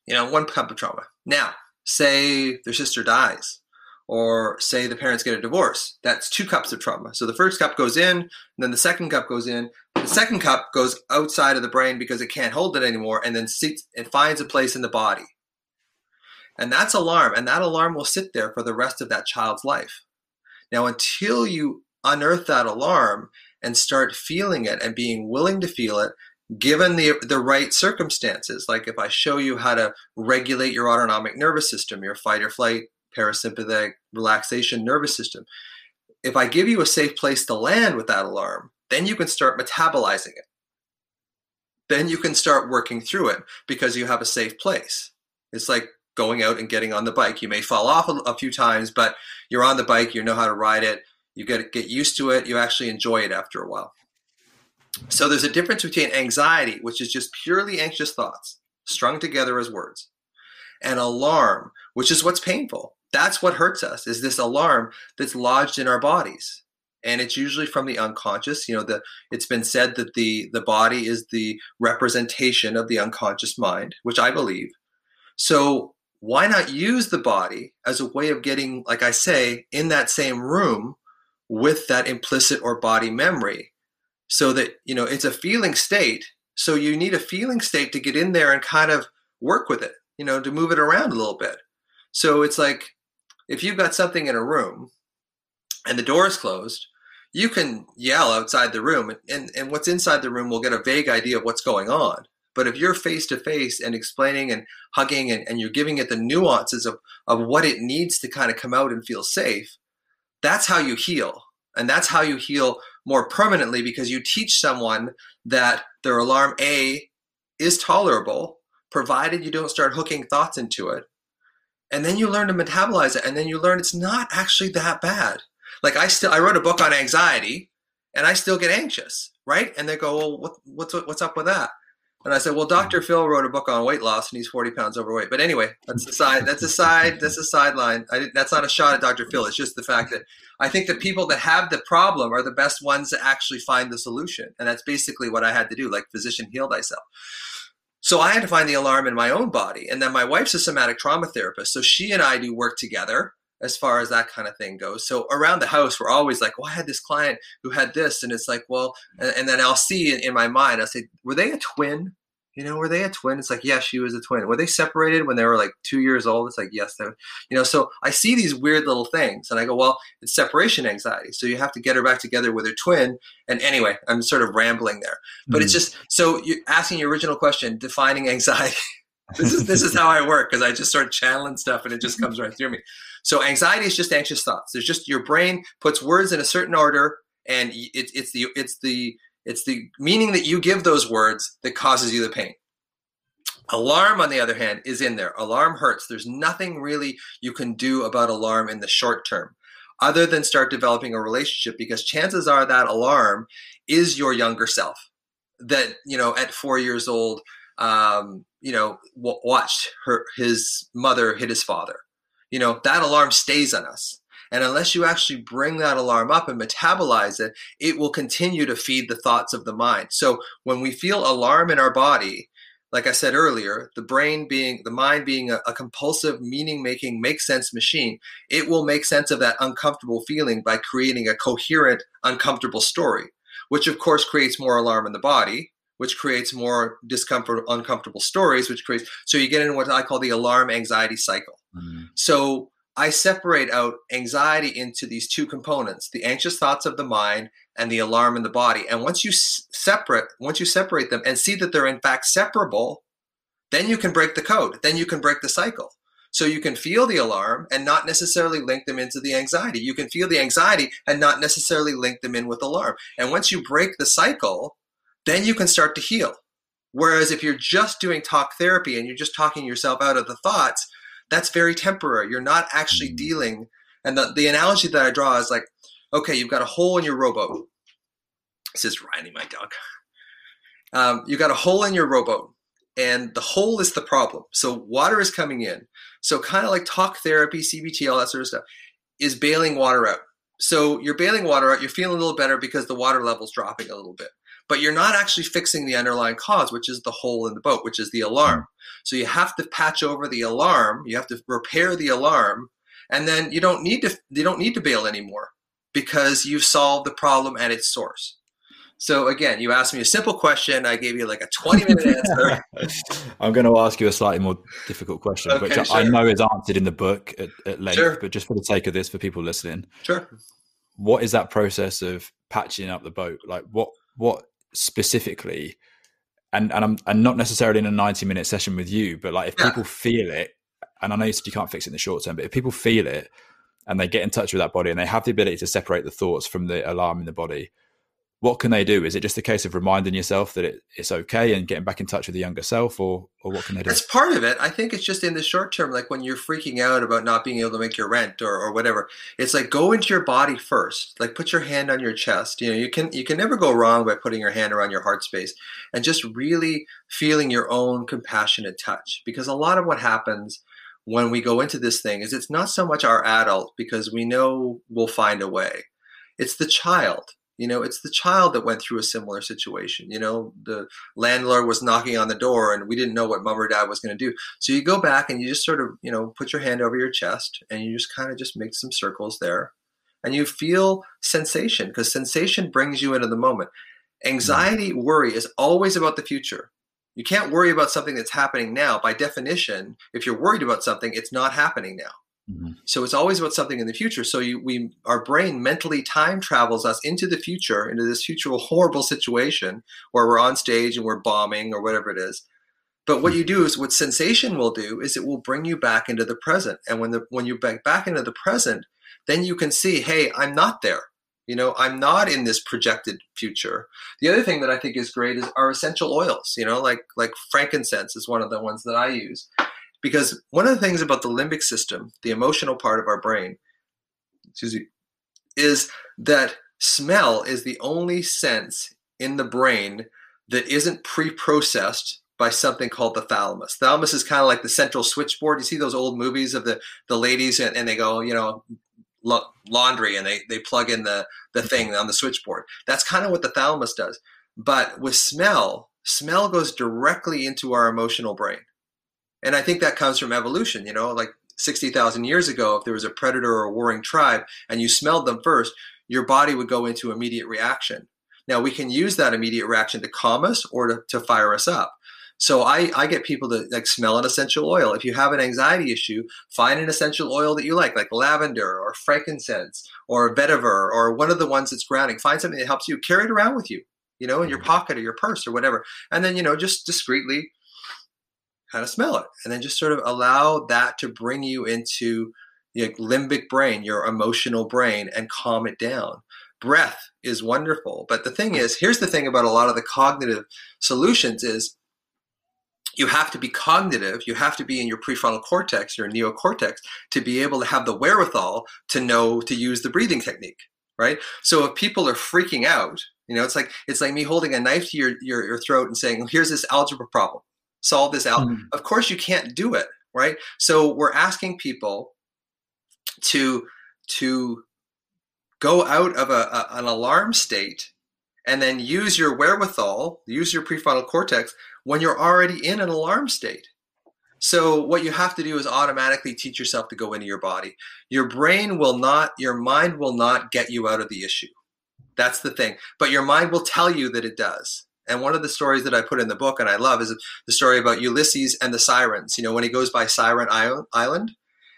you know, one cup of trauma. Now, say their sister dies or say the parents get a divorce. That's two cups of trauma. So the first cup goes in, and then the second cup goes in. The second cup goes outside of the brain because it can't hold it anymore, and then sits, it finds a place in the body. And that's alarm, and that alarm will sit there for the rest of that child's life. Now, until you unearth that alarm and start feeling it and being willing to feel it given the the right circumstances like if i show you how to regulate your autonomic nervous system your fight or flight parasympathetic relaxation nervous system if i give you a safe place to land with that alarm then you can start metabolizing it. Then you can start working through it because you have a safe place. It's like going out and getting on the bike you may fall off a, a few times but you're on the bike you know how to ride it you get get used to it you actually enjoy it after a while so there's a difference between anxiety, which is just purely anxious thoughts strung together as words, and alarm, which is what's painful. That's what hurts us is this alarm that's lodged in our bodies. And it's usually from the unconscious. You know, the it's been said that the the body is the representation of the unconscious mind, which I believe. So why not use the body as a way of getting, like I say, in that same room with that implicit or body memory so that you know it's a feeling state. So you need a feeling state to get in there and kind of work with it you know to move it around a little bit. So it's like if you've got something in a room and the door is closed you can yell outside the room and, and what's inside the room will get a vague idea of what's going on but if you're face to face and explaining and hugging and, and you're giving it the nuances of, of what it needs to kind of come out and feel safe that's how you heal and that's how you heal more permanently because you teach someone that their alarm A is tolerable, provided you don't start hooking thoughts into it. And then you learn to metabolize it, and then you learn it's not actually that bad. Like I still, I wrote a book on anxiety, and I still get anxious, right? And they go, "Well, what, what's what's up with that?" And I said, well, Dr. Phil wrote a book on weight loss and he's 40 pounds overweight. But anyway, that's a side, that's a side, that's a sideline. That's not a shot at Dr. Phil. It's just the fact that I think the people that have the problem are the best ones to actually find the solution. And that's basically what I had to do, like physician heal thyself. So I had to find the alarm in my own body. And then my wife's a somatic trauma therapist. So she and I do work together as far as that kind of thing goes. So around the house, we're always like, well, I had this client who had this. And it's like, well, and, and then I'll see in, in, my mind, I'll say, were they a twin? You know, were they a twin? It's like, yeah, she was a twin. Were they separated when they were like two years old? It's like, yes, they were. You know, so I see these weird little things and I go, well, it's separation anxiety. So you have to get her back together with her twin. And anyway, I'm sort of rambling there. But mm it's just so you're asking your original question, defining anxiety. This is this is how I work because I just start channeling stuff and it just comes right through me. So anxiety is just anxious thoughts. There's just your brain puts words in a certain order, and it, it's the it's the it's the meaning that you give those words that causes you the pain. Alarm, on the other hand, is in there. Alarm hurts. There's nothing really you can do about alarm in the short term other than start developing a relationship because chances are that alarm is your younger self that, you know, at four years old, um, you know, w- watched her, his mother hit his father. You know, that alarm stays on us. And unless you actually bring that alarm up and metabolize it, it will continue to feed the thoughts of the mind. So when we feel alarm in our body, like I said earlier, the brain being, the mind being a, a compulsive, meaning making, make sense machine, it will make sense of that uncomfortable feeling by creating a coherent, uncomfortable story, which of course creates more alarm in the body, which creates more discomfort, uncomfortable stories, which creates, so you get in what I call the alarm anxiety cycle. Mm-hmm. So I separate out anxiety into these two components the anxious thoughts of the mind and the alarm in the body. And once you separate, once you separate them and see that they're in fact separable, then you can break the code. Then you can break the cycle. So you can feel the alarm and not necessarily link them into the anxiety. You can feel the anxiety and not necessarily link them in with alarm. And once you break the cycle, then you can start to heal. Whereas if you're just doing talk therapy and you're just talking yourself out of the thoughts, that's very temporary. You're not actually mm. dealing. And the, the analogy that I draw is like, okay, you've got a hole in your rowboat. This is Riley, my dog. Um, you got a hole in your rowboat, and the hole is the problem. So water is coming in. So kind of like talk therapy, CBT, all that sort of stuff, is bailing water out. So you're bailing water out. You're feeling a little better because the water level's dropping a little bit but you're not actually fixing the underlying cause, which is the hole in the boat, which is the alarm. Hmm. So you have to patch over the alarm, you have to repair the alarm, and then you don't need to you don't need to bail anymore because you've solved the problem at its source. So again, you asked me a simple question. I gave you like a 20 minute answer. I'm going to ask you a slightly more difficult question, okay, which sure. I know is answered in the book at, at length, sure. but just for the sake of this, for people listening. Sure. what is that process of patching up the boat? Like what what specifically? And and I'm and not necessarily in a 90 minute session with you, but like if yeah. people feel it, and I know you said you can't fix it in the short term, but if people feel it and they get in touch with that body and they have the ability to separate the thoughts from the alarm in the body, what can they do? Is it just a case of reminding yourself that it, it's okay and getting back in touch with the younger self, or or what can they do? That's part of it. I think it's just in the short term, like when you're freaking out about not being able to make your rent or, or whatever. It's like go into your body first. Like put your hand on your chest. You know, you can you can never go wrong by putting your hand around your heart space and just really feeling your own compassionate touch. Because a lot of what happens when we go into this thing is it's not so much our adult because we know we'll find a way. It's the child you know, it's the child that went through a similar situation. You know, the landlord was knocking on the door and we didn't know what mom or dad was going to do. So you go back and you just sort of, you know, put your hand over your chest and you just kind of just make some circles there. And you feel sensation because sensation brings you into the moment. Anxiety, worry is always about the future. You can't worry about something that's happening now. By definition, if you're worried about something, it's not happening now. Mm-hmm. So it's always about something in the future. So you, we, our brain mentally time travels us into the future, into this future horrible situation where we're on stage and we're bombing or whatever it is. But what you do is, what sensation will do is it will bring you back into the present. And when the when you back back into the present, then you can see, hey, I'm not there. You know, I'm not in this projected future. The other thing that I think is great is our essential oils. You know, like like frankincense is one of the ones that I use. Because one of the things about the limbic system, the emotional part of our brain, excuse me, is that smell is the only sense in the brain that isn't pre-processed by something called the thalamus. Thalamus is kind of like the central switchboard. You see those old movies of the the ladies and, and they go, you know, laundry and they they plug in the the mm-hmm. thing on the switchboard. That's kind of what the thalamus does. But with smell, smell goes directly into our emotional brain. And I think that comes from evolution, you know, like 60,000 years ago, if there was a predator or a warring tribe and you smelled them first, your body would go into immediate reaction. Now, we can use that immediate reaction to calm us or to, to fire us up. So I, I get people to like smell an essential oil. If you have an anxiety issue, find an essential oil that you like, like lavender or frankincense or vetiver or one of the ones that's grounding. Find something that helps you. Carry it around with you, you know, in your mm-hmm. pocket or your purse or whatever. And then, you know, just discreetly kind of smell it and then just sort of allow that to bring you into your limbic brain your emotional brain and calm it down. Breath is wonderful but the thing is here's the thing about a lot of the cognitive solutions is you have to be cognitive you have to be in your prefrontal cortex your neocortex to be able to have the wherewithal to know to use the breathing technique right? So if people are freaking out you know it's like it's like me holding a knife to your, your, your throat and saying here's this algebra problem solve this out. Mm. Of course, you can't do it, right? So we're asking people to to go out of a, a, an alarm state and then use your wherewithal, use your prefrontal cortex when you're already in an alarm state. So what you have to do is automatically teach yourself to go into your body. Your brain will not, your mind will not get you out of the issue. That's the thing. But your mind will tell you that it does. And one of the stories that I put in the book and I love is the story about Ulysses and the sirens. You know, when he goes by Siren Island,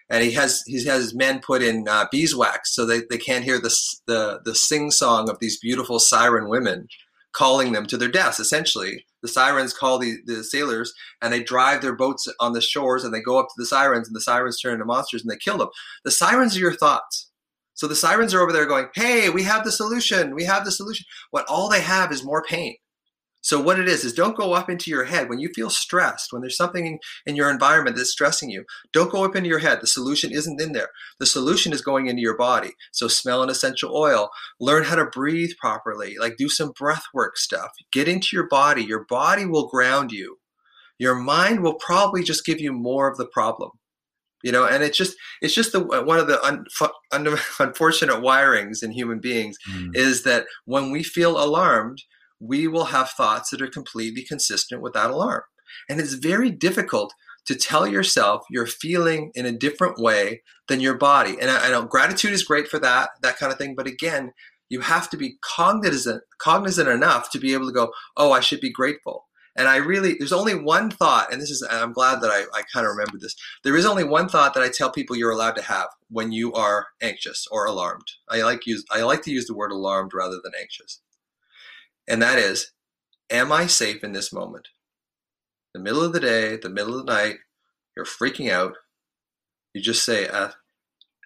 and he has he has his men put in uh, beeswax so they, they can't hear the the the sing song of these beautiful siren women calling them to their deaths. Essentially, the sirens call the, the sailors and they drive their boats on the shores and they go up to the sirens and the sirens turn into monsters and they kill them. The sirens are your thoughts. So the sirens are over there going, "Hey, we have the solution. We have the solution." What all they have is more pain. So what it is is don't go up into your head when you feel stressed, when there's something in, in, your environment that's stressing you. Don't go up into your head. The solution isn't in there. The solution is going into your body. So smell an essential oil, learn how to breathe properly, like do some breath work stuff. Get into your body. Your body will ground you. Your mind will probably just give you more of the problem. You know, and it's just it's just the one of the un, un, unfortunate wirings in human beings mm. is that when we feel alarmed, we will have thoughts that are completely consistent with that alarm. And it's very difficult to tell yourself you're feeling in a different way than your body. And I, I, know gratitude is great for that, that kind of thing. But again, you have to be cognizant, cognizant enough to be able to go, oh, I should be grateful. And I really, there's only one thought, and this is, I'm glad that I, I kind of remembered this. There is only one thought that I tell people you're allowed to have when you are anxious or alarmed. I like use, I like to use the word alarmed rather than anxious. And that is, am I safe in this moment? The middle of the day, the middle of the night, you're freaking out. You just say, uh,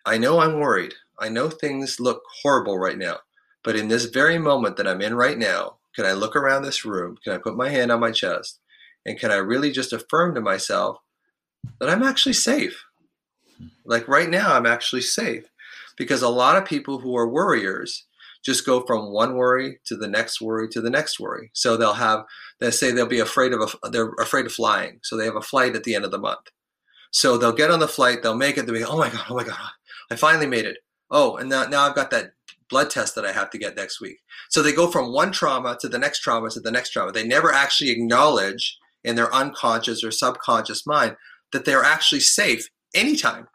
I know I'm worried. I know things look horrible right now. But in this very moment that I'm in right now, can I look around this room? Can I put my hand on my chest? And can I really just affirm to myself that I'm actually safe? Like right now, I'm actually safe. Because a lot of people who are worriers just go from one worry to the next worry to the next worry. So they'll have, they say they'll be afraid of, a, they're afraid of flying. So they have a flight at the end of the month. So they'll get on the flight, they'll make it, they'll be, oh my God, oh my God, I finally made it. Oh, and now, now I've got that blood test that I have to get next week. So they go from one trauma to the next trauma to the next trauma. They never actually acknowledge in their unconscious or subconscious mind that they're actually safe anytime.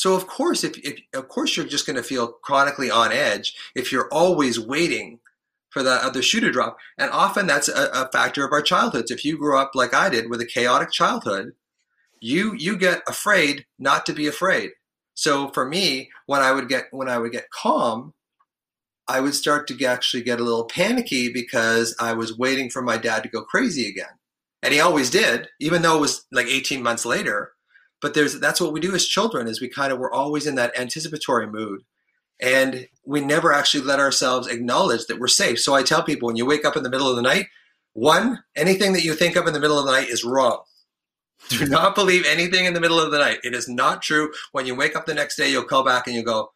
So of course, if, if of course you're just going to feel chronically on edge if you're always waiting for the other shoe to drop. And often that's a, a factor of our childhoods. If you grew up like I did with a chaotic childhood, you you get afraid not to be afraid. So for me, when I would get when I would get calm, I would start to actually get a little panicky because I was waiting for my dad to go crazy again. And he always did, even though it was like 18 months later. But there's that's what we do as children is we kind of we're always in that anticipatory mood. And we never actually let ourselves acknowledge that we're safe. So I tell people when you wake up in the middle of the night, one, anything that you think of in the middle of the night is wrong. Do hmm. not believe anything in the middle of the night. It is not true. When you wake up the next day, you'll call back and you go,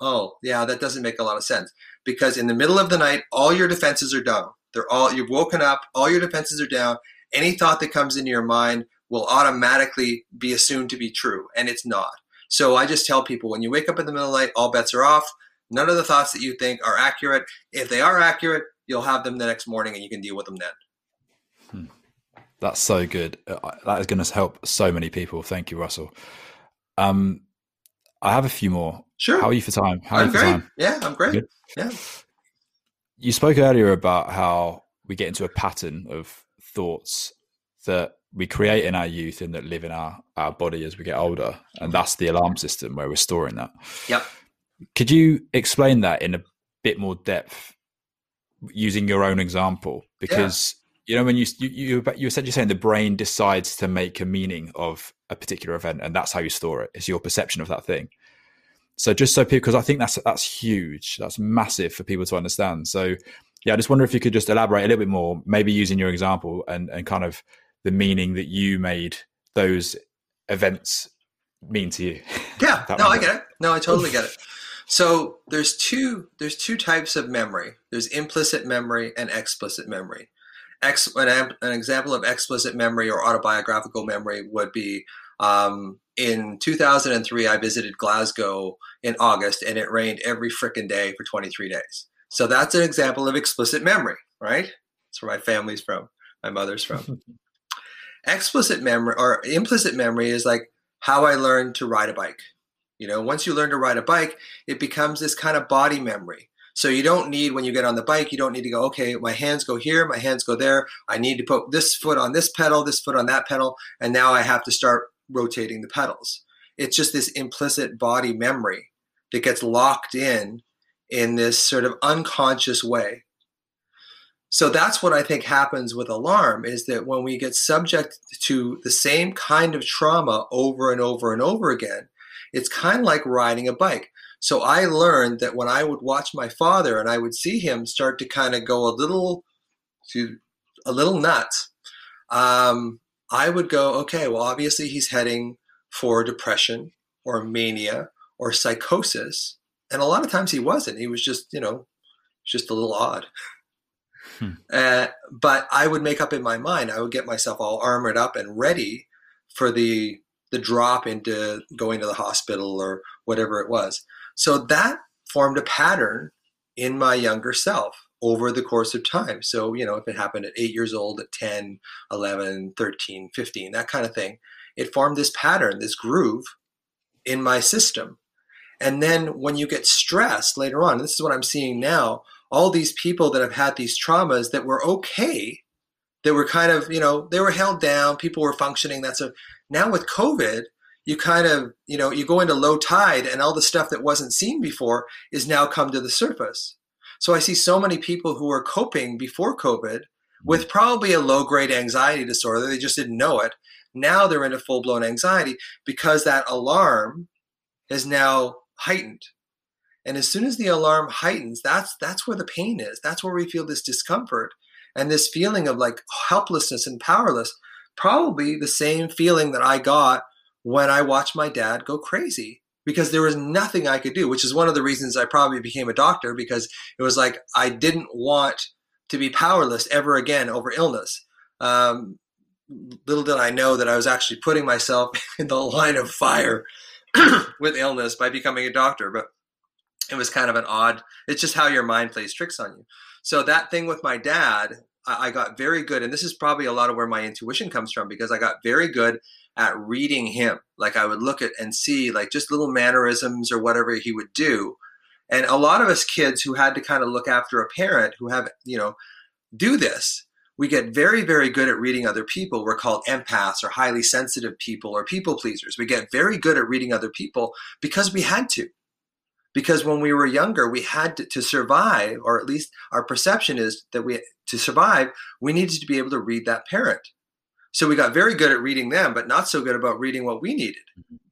Oh, yeah, that doesn't make a lot of sense because in the middle of the night, all your defenses are down. They're all you've woken up, all your defenses are down. Any thought that comes into your mind will automatically be assumed to be true, and it's not. So I just tell people when you wake up in the middle of the night, all bets are off. None of the thoughts that you think are accurate. If they are accurate, you'll have them the next morning and you can deal with them then. Hmm. That's so good. Uh, that is going to help so many people. Thank you, Russell. Um, I have a few more. Sure. How are you for time? How I'm great. time? Yeah, I'm great. Good. Yeah. You spoke earlier about how we get into a pattern of thoughts that we create in our youth and that live in our, our body as we get older. And that's the alarm system where we're storing that. Yep. Could you explain that in a bit more depth using your own example? Because yeah. you know when you you you, said you essentially saying the brain decides to make a meaning of a particular event, and that's how you store it. It's your perception of that thing. So just so people, because I think that's that's huge, that's massive for people to understand. So yeah, I just wonder if you could just elaborate a little bit more, maybe using your example and and kind of the meaning that you made those events mean to you. Yeah, no, I get it. No, I totally get it. So there's two there's two types of memory. There's implicit memory and explicit memory. Ex, an, an example of explicit memory or autobiographical memory would be um, in 2003, I visited Glasgow in August and it rained every freaking day for 23 days. So that's an example of explicit memory, right? That's where my family's from, my mother's from. explicit memory or implicit memory is like how I learned to ride a bike. You know, once you learn to ride a bike, it becomes this kind of body memory. So you don't need when you get on the bike, you don't need to go, okay, my hands go here, my hands go there. I need to put this foot on this pedal, this foot on that pedal, and now I have to start rotating the pedals. It's just this implicit body memory that gets locked in in this sort of unconscious way. So that's what I think happens with alarm is that when we get subject to the same kind of trauma over and over and over again, it's kind of like riding a bike. So I learned that when I would watch my father and I would see him start to kind of go a little to a little nuts, um, I would go, okay, well, obviously he's heading for depression or mania or psychosis. And a lot of times he wasn't. He was just, you know, just a little odd. Hmm. Uh, but I would make up in my mind, I would get myself all armored up and ready for the the drop into going to the hospital or whatever it was. So that formed a pattern in my younger self over the course of time. So, you know, if it happened at eight years old, at 10, 11, 13, 15, that kind of thing, it formed this pattern, this groove in my system. And then when you get stressed later on, this is what I'm seeing now, all these people that have had these traumas that were okay that were kind of, you know, they were held down, people were functioning. That's a now with COVID, you kind of, you know, you go into low tide and all the stuff that wasn't seen before is now come to the surface. So I see so many people who were coping before COVID with mm-hmm. probably a low grade anxiety disorder. They just didn't know it. Now they're into full blown anxiety because that alarm is now heightened. And as soon as the alarm heightens, that's that's where the pain is. That's where we feel this discomfort and this feeling of like helplessness and powerless. Probably the same feeling that I got when I watched my dad go crazy because there was nothing I could do, which is one of the reasons I probably became a doctor because it was like I didn't want to be powerless ever again over illness. Um, little did I know that I was actually putting myself in the line of fire with illness by becoming a doctor. But it was kind of an odd, it's just how your mind plays tricks on you. So that thing with my dad, I, I got very good. And this is probably a lot of where my intuition comes from because I got very good at reading him. Like I would look at and see like just little mannerisms or whatever he would do. And a lot of us kids who had to kind of look after a parent who have, you know, do this, we get very, very good at reading other people. We're called empaths or highly sensitive people or people pleasers. We get very good at reading other people because we had to. Because when we were younger, we had to, to survive, or at least our perception is that we, to survive, we needed to be able to read that parent. So we got very good at reading them, but not so good about reading what we needed.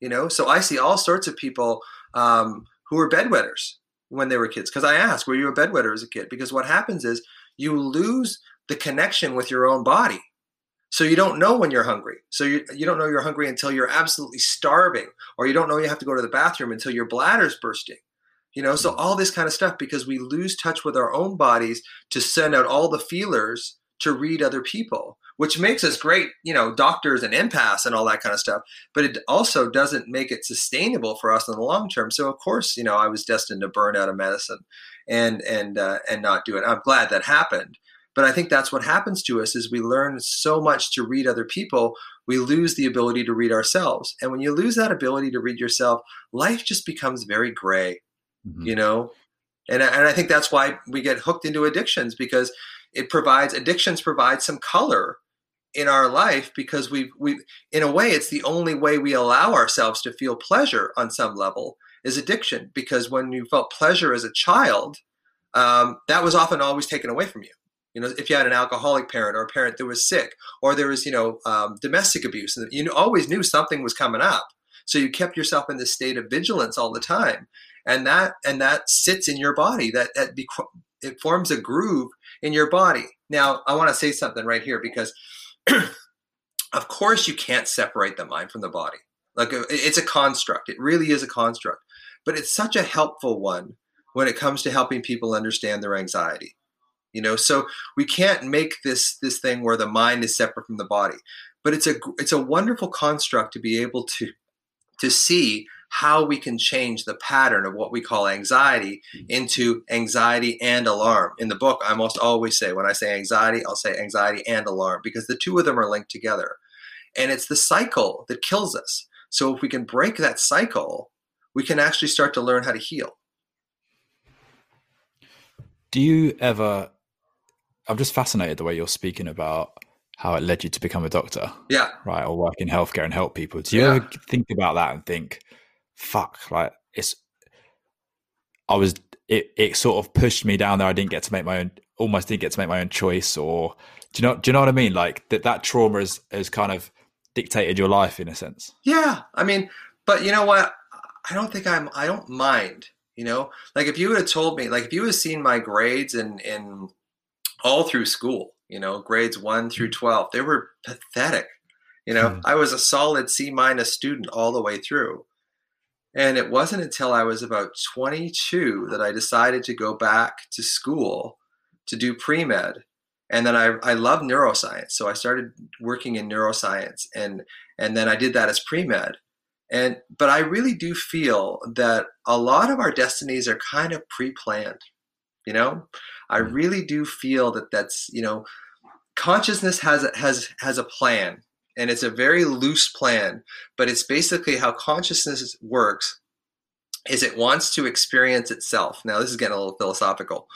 You know, so I see all sorts of people um, who were bedwetters when they were kids. Because I asked, were you a bedwetter as a kid? Because what happens is you lose the connection with your own body. So you don't know when you're hungry. So you, you don't know you're hungry until you're absolutely starving, or you don't know you have to go to the bathroom until your bladder's bursting. You know, so all this kind of stuff because we lose touch with our own bodies to send out all the feelers to read other people, which makes us great, you know, doctors and empaths and all that kind of stuff. But it also doesn't make it sustainable for us in the long term. So of course, you know, I was destined to burn out of medicine and and uh, and not do it. I'm glad that happened but I think that's what happens to us is we learn so much to read other people, we lose the ability to read ourselves. And when you lose that ability to read yourself, life just becomes very gray, mm-hmm. you know? And, and I think that's why we get hooked into addictions because it provides addictions provide some color in our life because we we in a way it's the only way we allow ourselves to feel pleasure on some level is addiction because when you felt pleasure as a child um, that was often always taken away from you you know if you had an alcoholic parent or a parent that was sick or there was you know um, domestic abuse and you always knew something was coming up so you kept yourself in this state of vigilance all the time and that and that sits in your body that, that it forms a groove in your body. Now i want to say something right here because of course you can't separate the mind from the body. Like it's a construct. It really is a construct. But it's such a helpful one when it comes to helping people understand their anxiety. You know so we can't make this this thing where the mind is separate from the body. But it's a it's a wonderful construct to be able to to see how we can change the pattern of what we call anxiety mm-hmm. into anxiety and alarm. In the book, I almost always say, when I say anxiety, I'll say anxiety and alarm because the two of them are linked together. And it's the cycle that kills us. So if we can break that cycle, we can actually start to learn how to heal. Do you ever I'm just fascinated the way you're speaking about how it led you to become a doctor. Yeah. Right. Or work in healthcare and help people. Do you yeah. ever think about that and think, fuck, like it's, I was, it, it sort of pushed me down there. I didn't get to make my own, almost didn't get to make my own choice. Or do you know, do you know what I mean? Like that, that trauma has, has kind of dictated your life in a sense. Yeah. I mean, but you know what? I don't think I'm, I don't mind, you know, like if you would have told me, like if you had seen my grades in, in, all through school, you know, grades one through mm. 12. They were pathetic. You know, hmm. I was a solid C minus student all the way through. And it wasn't until I was about 22 that I decided to go back to school to do pre med. And then I, I love neuroscience. So I started working in neuroscience and, and then I did that as pre med. And, but I really do feel that a lot of our destinies are kind of pre planned. You know, I mm. really do feel that that's you know, consciousness has has has a plan, and it's a very loose plan, but it's basically how consciousness works. Is it wants to experience itself. Now this is getting a little philosophical.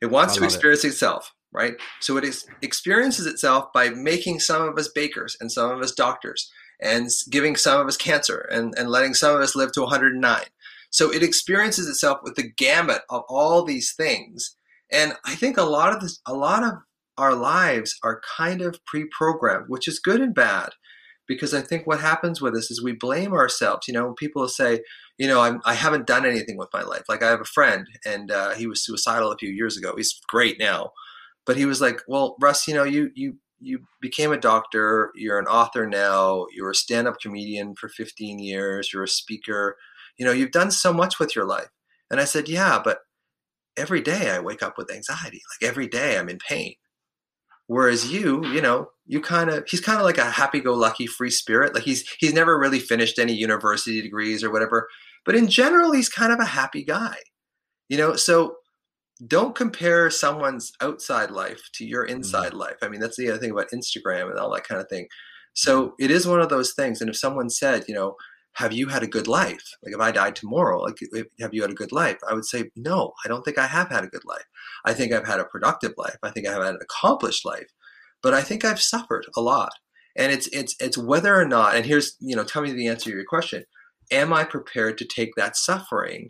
It wants to experience it. itself. right? So it is, experiences itself by making some of us bakers and some of us doctors and giving some of us cancer and, and letting some of us live to 109. So it experiences itself with the gamut of all these things. And I think a lot of this, a lot of our lives are kind of pre-programmed, which is good and bad. Because I think what happens with us is we blame ourselves. You know, people say, you know, I'm, I have not done anything with my life. Like I have a friend, and uh, he was suicidal a few years ago. He's great now, but he was like, well, Russ, you know, you you you became a doctor. You're an author now. You're a stand-up comedian for 15 years. You're a speaker. You know, you've done so much with your life. And I said, yeah, but every day I wake up with anxiety. Like every day I'm in pain. Whereas you, you know, you kind of he's kind of like a happy-go-lucky free spirit. Like he's he's never really finished any university degrees or whatever, but in general he's kind of a happy guy. You know, so don't compare someone's outside life to your mm-hmm. inside mm-hmm. life. I mean, that's the other thing about Instagram and all that kind of thing. So it is one of those things. And if someone said, you know, have you had a good life? Like if I died tomorrow, like have you had a good life? I would say, no, I don't think I have had a good life. I think I've had a productive life. I think I've had an accomplished life, but I think I've suffered a lot. And it's it's it's whether or not. And here's you know, tell me the answer to your question. Am I prepared to take that suffering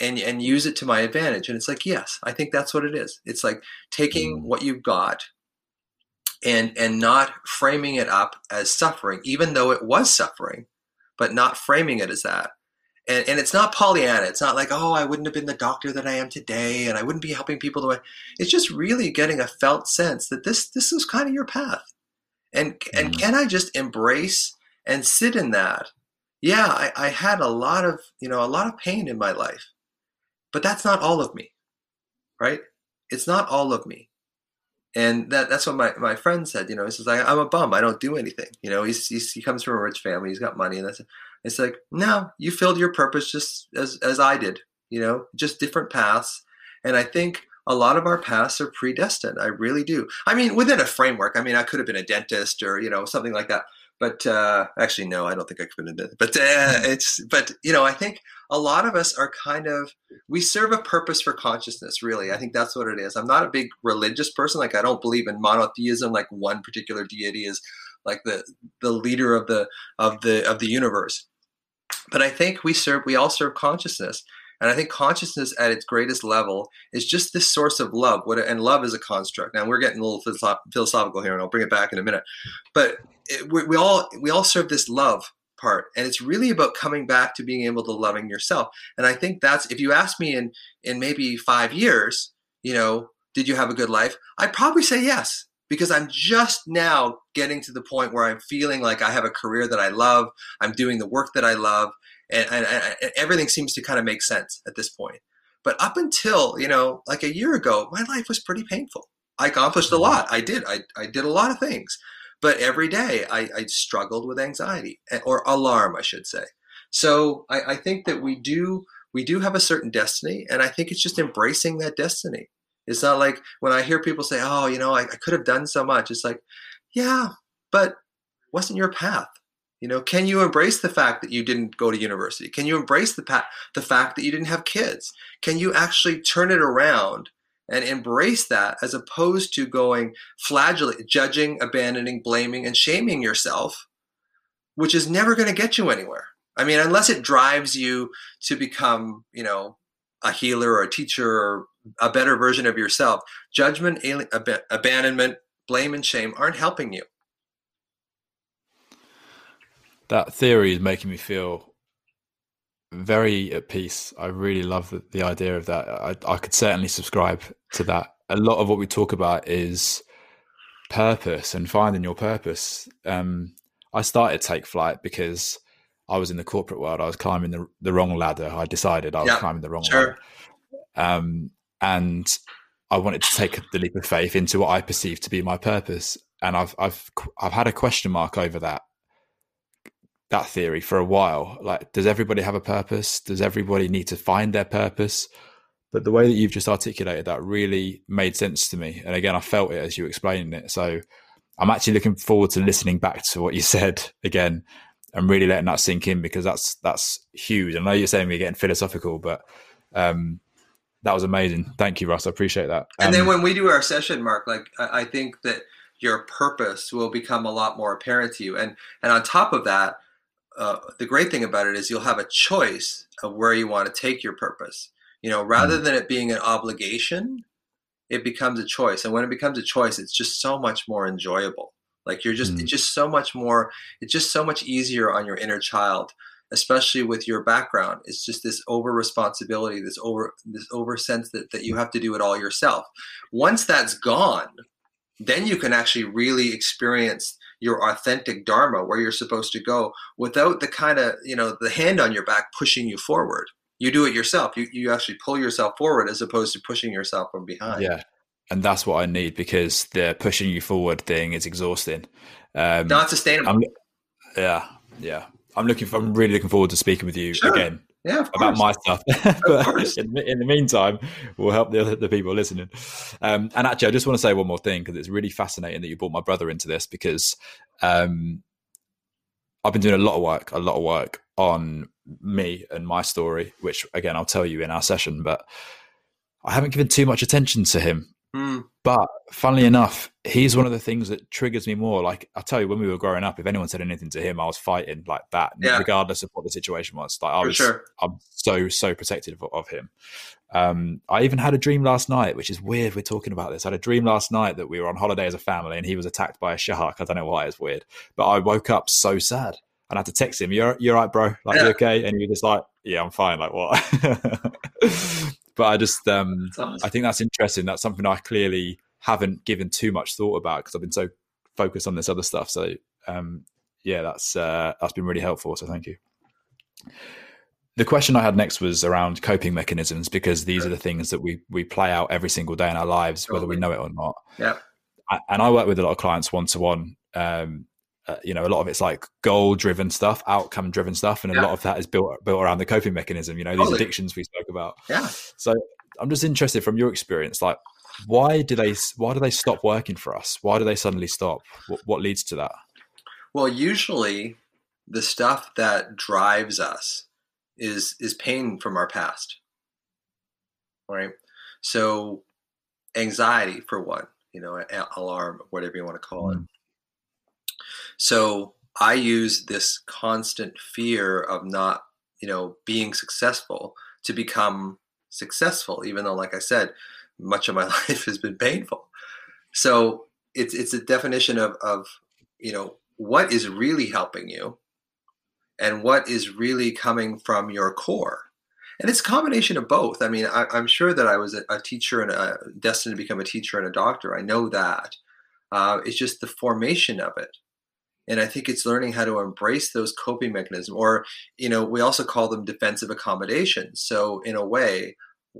and and use it to my advantage? And it's like, yes, I think that's what it is. It's like taking mm. what you've got and and not framing it up as suffering, even though it was suffering, but not framing it as that and, and it's not Pollyanna. It's not like, oh, I wouldn't have been the doctor that I am today, and I wouldn't be helping people the way. It's just really getting a felt sense that this this is kind of your path, and mm-hmm. and can I just embrace and sit in that? Yeah, I, I had a lot of you know a lot of pain in my life, but that's not all of me, right? It's not all of me and that that's what my, my friend said you know he says i'm a bum. I don't do anything. You know he's, he's, he comes from a rich family. He's got money. And that's it's like no you filled your purpose just as as i did you know just different paths. And i think a lot of our paths are predestined. I really do. I mean within a framework. I mean i could have been a dentist or you know something like that but uh, actually no i don't think i could have been a but uh, it's but you know i think a lot of us are kind of we serve a purpose for consciousness really. I think that's what it is. I'm not a big religious person. Like i don't believe in monotheism. Like one particular deity is like the the leader of the of the of the universe. But i think we serve we all serve consciousness and i think consciousness at its greatest level is just this source of love. What and love is a construct. Now we're getting a little philosophical here and i'll bring it back in a minute. But it, we, we all we all serve this love part and it's really about coming back to being able to loving yourself. And i think that's if you ask me in in maybe five years you know did you have a good life? I'd probably say yes because i'm just now getting to the point where i'm feeling like i have a career that i love. I'm doing the work that i love and, and, and everything seems to kind of make sense at this point but up until you know like a year ago my life was pretty painful i accomplished a mm-hmm. lot i did i, I did a lot of things but every day I, I struggled with anxiety eh, or alarm, I should say. So I, I think that we do we do have a certain destiny, and I think it's just embracing that destiny. It's not like when I hear people say, "Oh, you know, I, I could have done so much." It's like, yeah, but wasn't your path. You know, can you embrace the fact that you didn't go to university? Can you embrace the pa- the fact that you didn't have kids? Can you actually turn it around and embrace that as opposed to going flagellate, judging, abandoning, blaming, and shaming yourself, which is never going to get you anywhere. I mean, unless it drives you to become, you know, a healer or a teacher or a better version of yourself, judgment, alien, ab- abandonment, blame, and shame aren't helping you. That theory is making me feel very at peace. I really love the, the idea of that. I, I, could certainly subscribe to that. A lot of what we talk about is purpose and finding your purpose. Um, I started Take Flight because I was in the corporate world. I was climbing the, the wrong ladder. I decided I was yeah, climbing the wrong sure. ladder. Um, and I wanted to take the leap of faith into what I perceived to be my purpose. And I've I've I've had a question mark over that that theory for a while. Like, does everybody have a purpose? Does everybody need to find their purpose? But the way that you've just articulated that really made sense to me. And again, I felt it as you explained it. So I'm actually looking forward to listening back to what you said again and really letting that sink in because that's that's huge. I know you're saying we're getting philosophical, but um, that was amazing. Thank you, Russ. I appreciate that. Um, and then um, when we do our session, Mark, like I, I think that your purpose will become a lot more apparent to you. And and on top of that, uh, the great thing about it is you'll have a choice of where you want to take your purpose. You know, rather mm. than it being an obligation, it becomes a choice. And when it becomes a choice, it's just so much more enjoyable. Like you're just, mm. it's just so much more, it's just so much easier on your inner child especially with your background it's just this over responsibility this over this over sense that, that you have to do it all yourself once that's gone then you can actually really experience your authentic dharma where you're supposed to go without the kind of you know the hand on your back pushing you forward you do it yourself you, you actually pull yourself forward as opposed to pushing yourself from behind yeah and that's what i need because the pushing you forward thing is exhausting um, not sustainable I'm, yeah yeah I'm looking. For, I'm really looking forward to speaking with you sure. again. Yeah, about my stuff. but in, in, the meantime, we'll help the, the people listening. Um, and actually, I just want to say one more thing because it's really fascinating that you brought my brother into this because um, I've been doing a lot of work, a lot of work on me and my story, which again I'll tell you in our session. But I haven't given too much attention to him Mm. But funnily enough, he's one of the things that triggers me more. Like I tell you, when we were growing up, if anyone said anything to him, I was fighting like that, yeah. regardless of what the situation was. Like I For was, sure. I'm so so protective of, of him. Um, I even had a dream last night, which is weird. We're talking about this. I had a dream last night that we were on holiday as a family, and he was attacked by a shark. I don't know why it's weird, but I woke up so sad. And I had to text him, "You're you're right, bro. Like yeah. you okay?" And you're just like, "Yeah, I'm fine." Like what? but I just um. I think that's interesting. That's something I clearly haven't given too much thought about because I've been so focused on this other stuff. So um, yeah, that's uh, that's been really helpful. So thank you. The question I had next was around coping mechanisms because these are the things that we we play out every single day in our lives, whether we know it or not. Yeah. And I work with a lot of clients one to one. You know, a lot of it's like goal driven stuff, outcome driven stuff, and a lot of that is built built around the coping mechanism. You know, these totally. addictions we spoke about. Yeah. So I'm just interested from your experience, like why do they why do they stop working for us? Why do they suddenly stop? What, what leads to that? Well, usually the stuff that drives us is is pain from our past, right? So anxiety for one, you know, alarm, whatever you want to call it. Mm. So I use this constant fear of not, you know, being successful to become successful, even though, like I said, much of my life has been painful. So it's it's a definition of of you know what is really helping you and what is really coming from your core. And it's a combination of both. I mean I, am sure that i was a, a, teacher and a, destined to become a teacher and a doctor. I know that. Uh, it's just the formation of it. And i think it's learning how to embrace those coping mechanisms or you know we also call them defensive accommodations. So in a way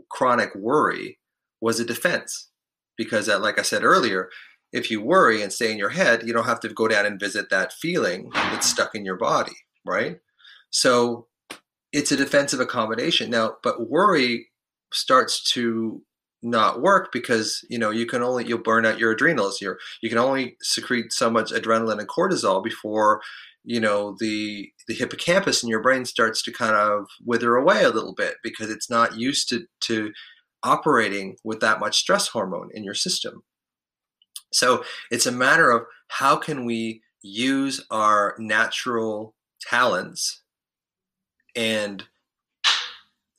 chronic worry was a defense. Because uh, like i said earlier if you worry and stay in your head you don't have to go down and visit that feeling that's stuck in your body right? So it's a defensive accommodation. Now but worry starts to not work because you know you can only you'll burn out your adrenals. You you can only secrete so much adrenaline and cortisol before you know the the hippocampus in your brain starts to kind of wither away a little bit because it's not used to to operating with that much stress hormone in your system. So it's a matter of how can we use our natural talents and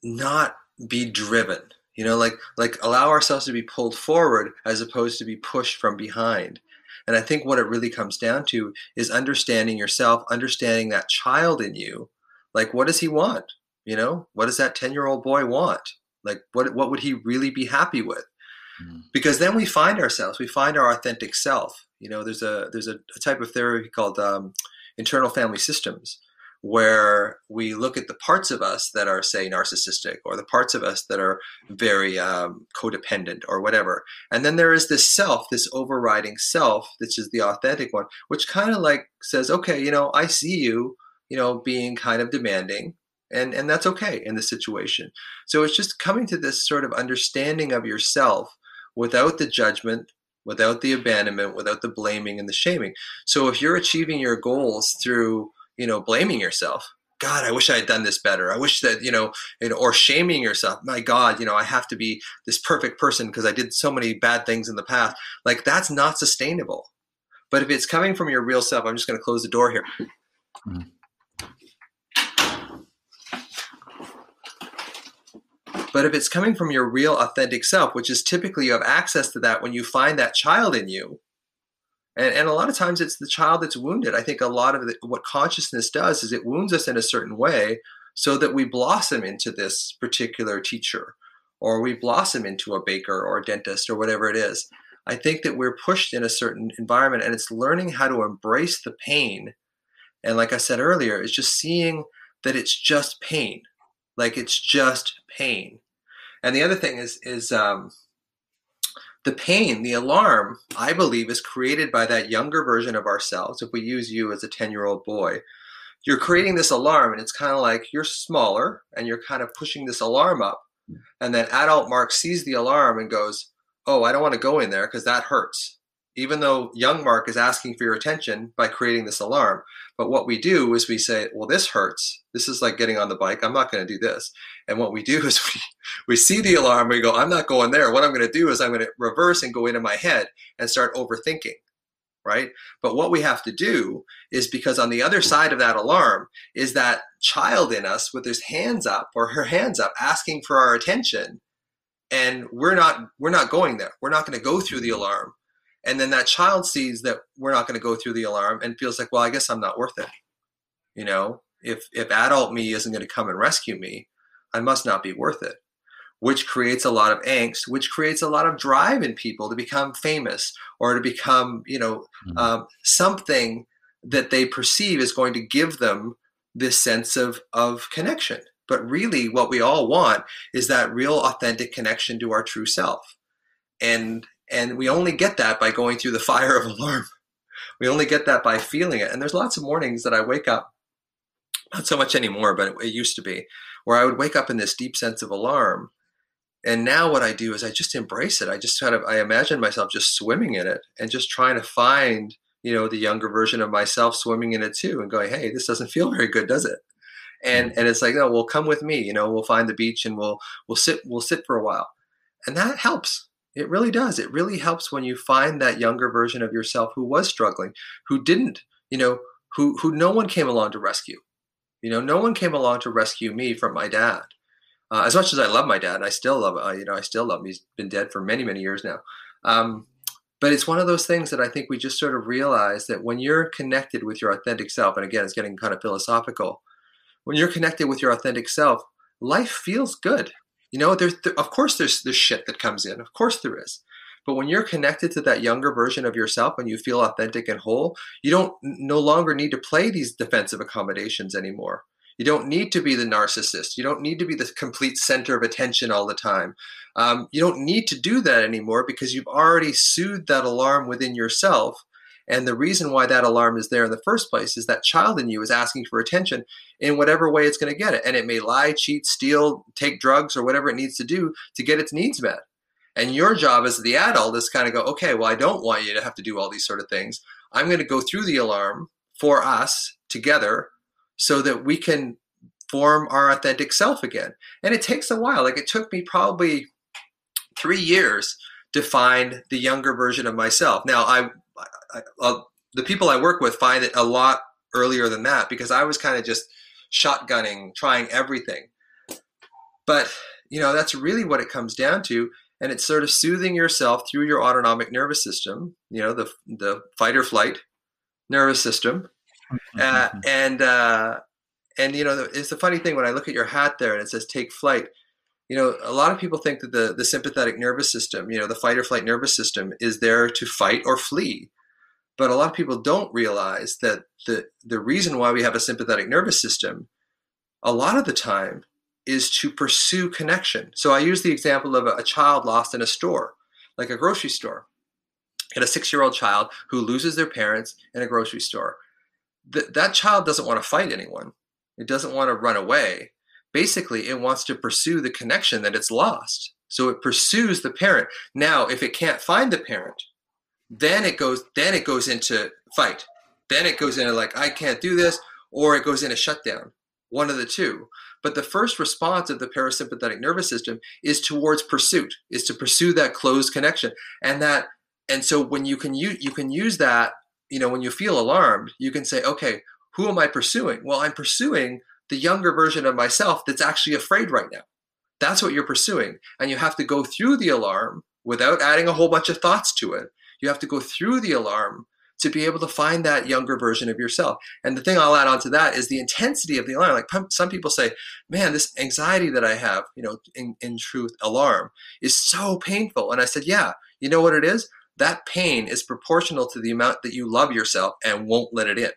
not be driven you know like like allow ourselves to be pulled forward as opposed to be pushed from behind. And i think what it really comes down to is understanding yourself understanding that child in you like what does he want? You know what does that 10 year old boy want like what what would he really be happy with? Mm. Because then we find ourselves, we find our authentic self. You know, there's a there's a, a type of therapy called um, internal family systems, where we look at the parts of us that are say narcissistic or the parts of us that are very um, codependent or whatever and then there is this self this overriding self which is the authentic one which kind of like says okay you know i see you you know being kind of demanding and and that's okay in the situation so it's just coming to this sort of understanding of yourself without the judgment without the abandonment without the blaming and the shaming so if you're achieving your goals through you know blaming yourself God, I wish I had done this better. I wish that, you know, or shaming yourself. My God, you know, I have to be this perfect person because I did so many bad things in the past. Like that's not sustainable. But if it's coming from your real self, I'm just going to close the door here. Mm. But if it's coming from your real authentic self, which is typically you have access to that when you find that child in you, and, and a lot of times it's the child that's wounded. I think a lot of the, what consciousness does is it wounds us in a certain way so that we blossom into this particular teacher or we blossom into a baker or a dentist or whatever it is. I think that we're pushed in a certain environment and it's learning how to embrace the pain. And like I said earlier, it's just seeing that it's just pain. Like it's just pain. And the other thing is is um, the pain, the alarm, I believe, is created by that younger version of ourselves. If we use you as a 10 year old boy, you're creating this alarm, and it's kind of like you're smaller and you're kind of pushing this alarm up. And then adult Mark sees the alarm and goes, Oh, I don't want to go in there because that hurts. Even though young Mark is asking for your attention by creating this alarm. But what we do is we say, Well, this hurts. This is like getting on the bike. I'm not going to do this. And what we do is we, we see the alarm, we go, I'm not going there. What I'm going to do is I'm going to reverse and go into my head and start overthinking. Right. But what we have to do is because on the other side of that alarm is that child in us with his hands up or her hands up asking for our attention. And we're not we're not going there. We're not going to go through the alarm. And then that child sees that we're not going to go through the alarm and feels like, well, I guess I'm not worth it. You know, if if adult me isn't going to come and rescue me, I must not be worth it, which creates a lot of angst, which creates a lot of drive in people to become famous or to become, you know, mm-hmm. um, something that they perceive is going to give them this sense of, of connection. But really, what we all want is that real, authentic connection to our true self. And and we only get that by going through the fire of alarm. We only get that by feeling it. And there's lots of mornings that I wake up, not so much anymore, but it, it used to be, where I would wake up in this deep sense of alarm. And now what I do is I just embrace it. I just kind of I imagine myself just swimming in it and just trying to find, you know, the younger version of myself swimming in it too and going, hey, this doesn't feel very good, does it? And mm. and it's like, no, well, come with me. You know, we'll find the beach and we'll we'll sit we'll sit for a while, and that helps. It really does. It really helps when you find that younger version of yourself who was struggling, who didn't, you know, who who no one came along to rescue. You know, no one came along to rescue me from my dad. Uh, as much as I love my dad, I still love, uh, you know, I still love him. He's been dead for many, many years now. Um, but it's one of those things that I think we just sort of realize that when you're connected with your authentic self, and again, it's getting kind of philosophical. When you're connected with your authentic self, life feels good. You know, there's there, of course there's there's shit that comes in. Of course there is. But when you're connected to that younger version of yourself and you feel authentic and whole, you don't no longer need to play these defensive accommodations anymore. You don't need to be the narcissist. You don't need to be the complete center of attention all the time. Um, you don't need to do that anymore because you've already soothed that alarm within yourself. And the reason why that alarm is there in the first place is that child in you is asking for attention in whatever way it's going to get it. And it may lie, cheat, steal, take drugs, or whatever it needs to do to get its needs met. And your job as the adult is kind of go, okay, well, I don't want you to have to do all these sort of things. I'm going to go through the alarm for us together so that we can form our authentic self again. And it takes a while. Like it took me probably three years to find the younger version of myself. Now, I, I, I the people I work with find it a lot earlier than that because I was kind of just shotgunning, trying everything. But you know, that's really what it comes down to and it's sort of soothing yourself through your autonomic nervous system you know the the fight or flight nervous system mm-hmm. uh, and uh, and you know it's a funny thing when i look at your hat there and it says take flight you know a lot of people think that the the sympathetic nervous system you know the fight or flight nervous system is there to fight or flee but a lot of people don't realize that the the reason why we have a sympathetic nervous system a lot of the time is to pursue connection. So I use the example of a, a child lost in a store, like a grocery store. And a six year old child who loses their parents in a grocery store. Th- that child doesn't want to fight anyone, it doesn't want to run away. Basically, it wants to pursue the connection that it's lost. So it pursues the parent. Now, if it can't find the parent, then it goes then it goes into fight. Then it goes into like I can't do this, or it goes into shutdown one of the two. But the first response of the parasympathetic nervous system is towards pursuit, is to pursue that closed connection. And that and so when you can use you can use that, you know, when you feel alarmed, you can say, okay, who am I pursuing? Well, I'm pursuing the younger version of myself that's actually afraid right now. That's what you're pursuing. And you have to go through the alarm without adding a whole bunch of thoughts to it. You have to go through the alarm to be able to find that younger version of yourself. And the thing I'll add on to that is the intensity of the alarm. Like some people say, man, this anxiety that I have, you know, in, in truth, alarm is so painful. And I said, yeah, you know what it is? That pain is proportional to the amount that you love yourself and won't let it in.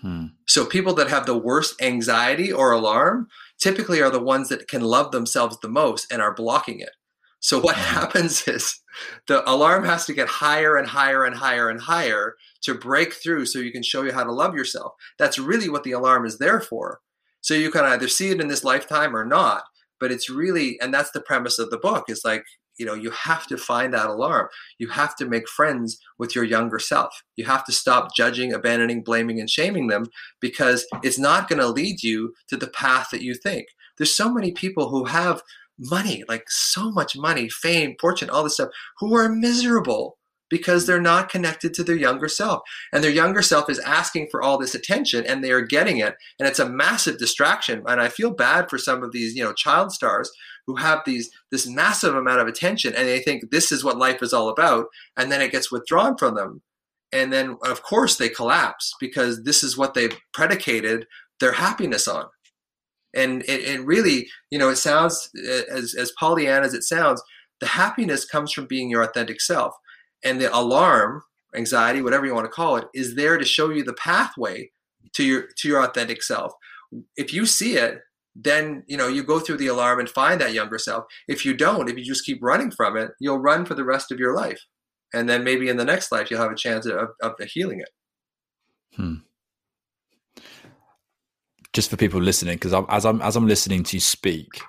Hmm. So people that have the worst anxiety or alarm typically are the ones that can love themselves the most and are blocking it. So what happens is the alarm has to get higher and higher and higher and higher to break through so you can show you how to love yourself. That's really what the alarm is there for. So you can either see it in this lifetime or not, but it's really and that's the premise of the book is like you know you have to find that alarm. You have to make friends with your younger self. You have to stop judging abandoning blaming and shaming them because it's not going to lead you to the path that you think. There's so many people who have money like so much money fame fortune all this stuff who are miserable because they're not connected to their younger self. And their younger self is asking for all this attention and they are getting it. And it's a massive distraction. And I feel bad for some of these, you know, child stars who have these this massive amount of attention and they think this is what life is all about. And then it gets withdrawn from them. And then of course they collapse because this is what they've predicated their happiness on. And it, it really, you know, it sounds as as Pollyanna as it sounds, the happiness comes from being your authentic self and the alarm anxiety whatever you want to call it is there to show you the pathway to your to your authentic self. If you see it then you know you go through the alarm and find that younger self. If you don't if you just keep running from it you'll run for the rest of your life. And then maybe in the next life you'll have a chance of, of healing it. Hmm. just for people listening because as i'm as i'm listening to you speak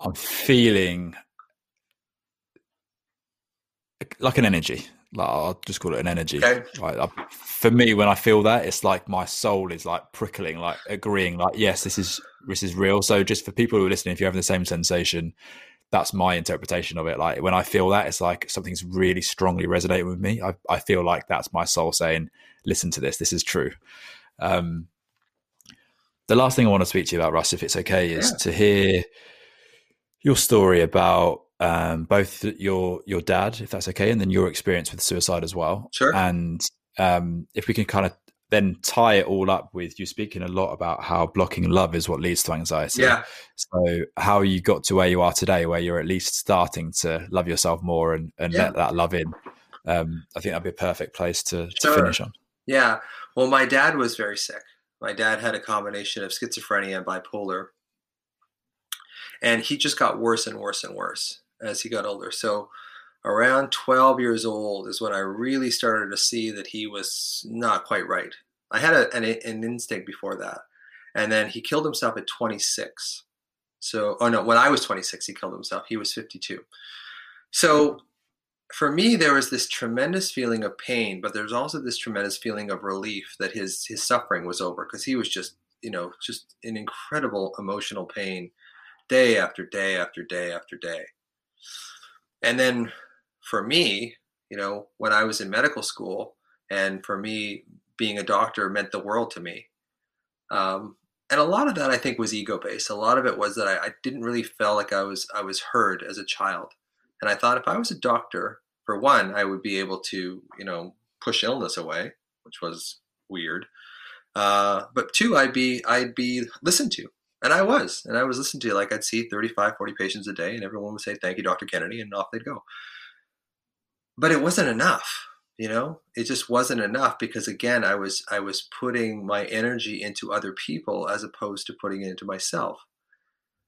i'm feeling like an energy. Like I'll just call it an energy. Okay. Like, I, for me, when I feel that, it's like my soul is like prickling, like agreeing, like yes, this is this is real. So just for people who are listening, if you're having the same sensation, that's my interpretation of it. Like when I feel that, it's like something's really strongly resonating with me. I, I feel like that's my soul saying, "Listen to this. This is true." Um, the last thing I want to speak to you about, Russ, if it's okay, is yeah. to hear your story about um, both your your dad, if that's okay, and then your experience with suicide as well. Sure. And um, if we can kind of then tie it all up with you speaking a lot about how blocking love is what leads to anxiety. Yeah. So how you got to where you are today, where you're at least starting to love yourself more and, and yeah. let that love in. Um, I think that'd be a perfect place to, to sure. finish on. Yeah. Well, my dad was very sick. My dad had a combination of schizophrenia and bipolar. And he just got worse and worse and worse as he got older. So around 12 years old is when I really started to see that he was not quite right. I had a, an, an instinct before that. And then he killed himself at 26. So, oh no, when I was 26, he killed himself. He was 52. So for me, there was this tremendous feeling of pain, but there's also this tremendous feeling of relief that his his suffering was over because he was just, you know, just an incredible emotional pain day after day after day after day. And then for me, you know, when I was in medical school, and for me, being a doctor meant the world to me. Um, and a lot of that I think was ego based. A lot of it was that I, I, didn't really feel like I was I was heard as a child, and I thought if I was a doctor, for one, I would be able to you know push illness away, which was weird. Uh, but two, I'd be I'd be listened to. And I was, and I was listening to like I'd see 35, 40 patients a day, and everyone would say, Thank you, Dr. Kennedy, and off they'd go. But it wasn't enough, you know? It just wasn't enough because again, I was I was putting my energy into other people as opposed to putting it into myself.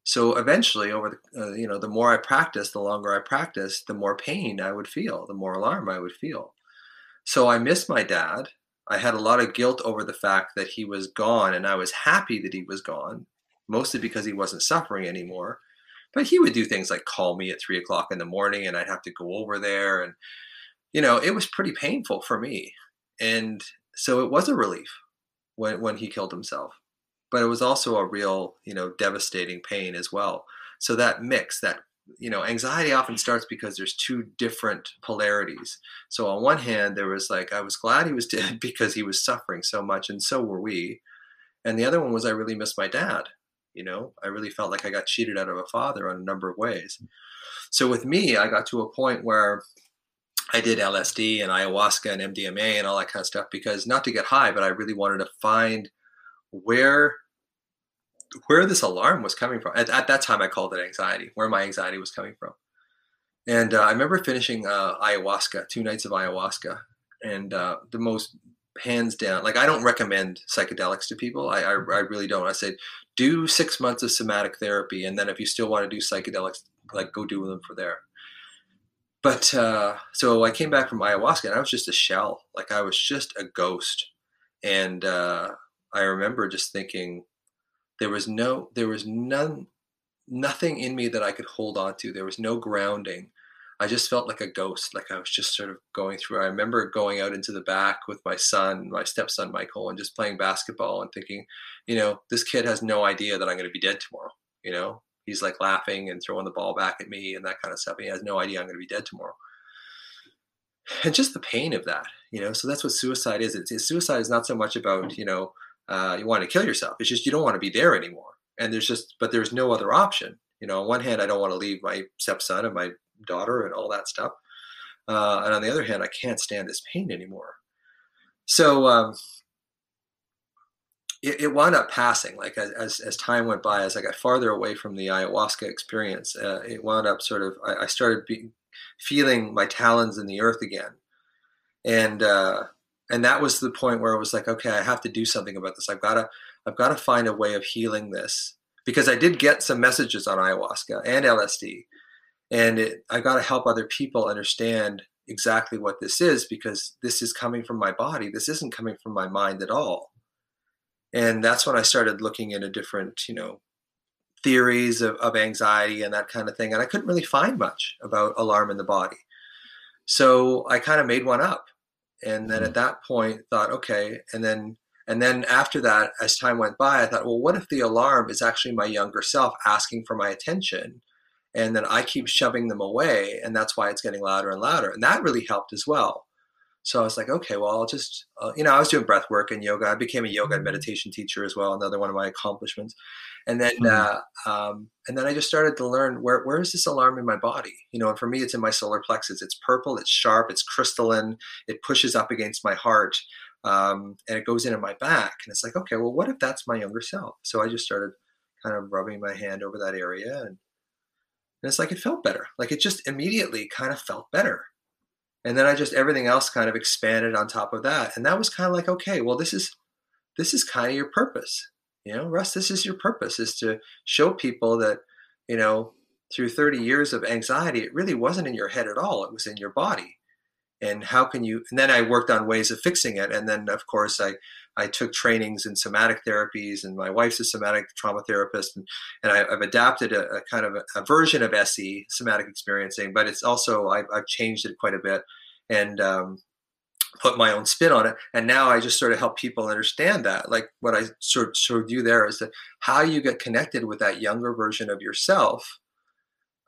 So eventually, over the uh, you know, the more I practiced, the longer I practiced, the more pain I would feel, the more alarm I would feel. So I missed my dad. I had a lot of guilt over the fact that he was gone, and I was happy that he was gone mostly because he wasn't suffering anymore. But he would do things like call me at three o'clock in the morning and I'd have to go over there. And, you know, it was pretty painful for me. And so it was a relief when, when he killed himself. but it was also a real, you know, devastating pain as well. So that mix, that you know, anxiety often starts because there's two different polarities. So on one hand, there was like I was glad he was dead because he was suffering so much, and so were we. And the other one was I really missed my dad. You know, I really felt like I got cheated out of a father on a number of ways. So with me, I got to a point where I did LSD and ayahuasca and MDMA and all that kind of stuff because not to get high, but I really wanted to find where where this alarm was coming from. At, at that time, I called it anxiety, where my anxiety was coming from. And uh, I remember finishing uh, ayahuasca, two nights of ayahuasca, and uh, the most hands down, like I don't recommend psychedelics to people. I, I, I really don't. I said do six months of somatic therapy, and then if you still want to do psychedelics, like go do them for there. But uh, so I came back from ayahuasca, and I was just a shell. Like I was just a ghost, and uh, I remember just thinking there was no there was none nothing in me that I could hold on to. There was no grounding. I just felt like a ghost, like I was just sort of going through. I remember going out into the back with my son, my stepson Michael, and just playing basketball and thinking, you know, this kid has no idea that I'm going to be dead tomorrow. You know, he's like laughing and throwing the ball back at me and that kind of stuff. He has no idea I'm going to be dead tomorrow. And just the pain of that, you know. So that's what suicide is. It's, suicide is not so much about you know uh, you want to kill yourself. It's just you don't want to be there anymore. And there's just, but there's no other option. You know, on one hand, I don't want to leave my stepson and my daughter and all that stuff. Uh, and on the other hand, I can't stand this pain anymore. So um, it, it, wound up passing. Like as, as, time went by, as I got farther away from the ayahuasca experience, uh, it wound up sort of. I, I started be, feeling my talons in the earth again, and uh, and that was the point where I was like okay i have to do something about this i've got to i've got to find a way of healing this because i did get some messages on ayahuasca and lsd and it, i got to help other people understand exactly what this is because this is coming from my body. This isn't coming from my mind at all. And that's when i started looking into different you know theories of, of anxiety and that kind of thing and i couldn't really find much about alarm in the body. So i kind of made one up and then at mm-hmm. that point thought okay and then and then after that as time went by i thought well what if the alarm is actually my younger self asking for my attention and then i keep shoving them away and that's why it's getting louder and louder and that really helped as well so i was like okay well i'll just uh, you know i was doing breath work and yoga i became a yoga and meditation teacher as well another one of my accomplishments and then mm-hmm. uh, um, and then I just started to learn where where is this alarm in my body? You know, and for me, it's in my solar plexus. It's purple, it's sharp, it's crystalline. It pushes up against my heart, um, and it goes into my back. And it's like, okay, well, what if that's my younger self? So I just started kind of rubbing my hand over that area, and, and it's like it felt better. Like it just immediately kind of felt better. And then I just everything else kind of expanded on top of that, and that was kind of like, okay, well, this is this is kind of your purpose you know, Russ, this is your purpose is to show people that, you know, through 30 years of anxiety, it really wasn't in your head at all. It was in your body. And how can you, and then I worked on ways of fixing it. And then of course I, I took trainings in somatic therapies and my wife's a somatic trauma therapist. And, and I, have adapted a, a, kind of a, a, version of SE, somatic experiencing, but it's also, I've, I've changed it quite a bit. And, um, put my own spin on it. And now I just sort of help people understand that. Like what I sort, sort of do there is that how you get connected with that younger version of yourself.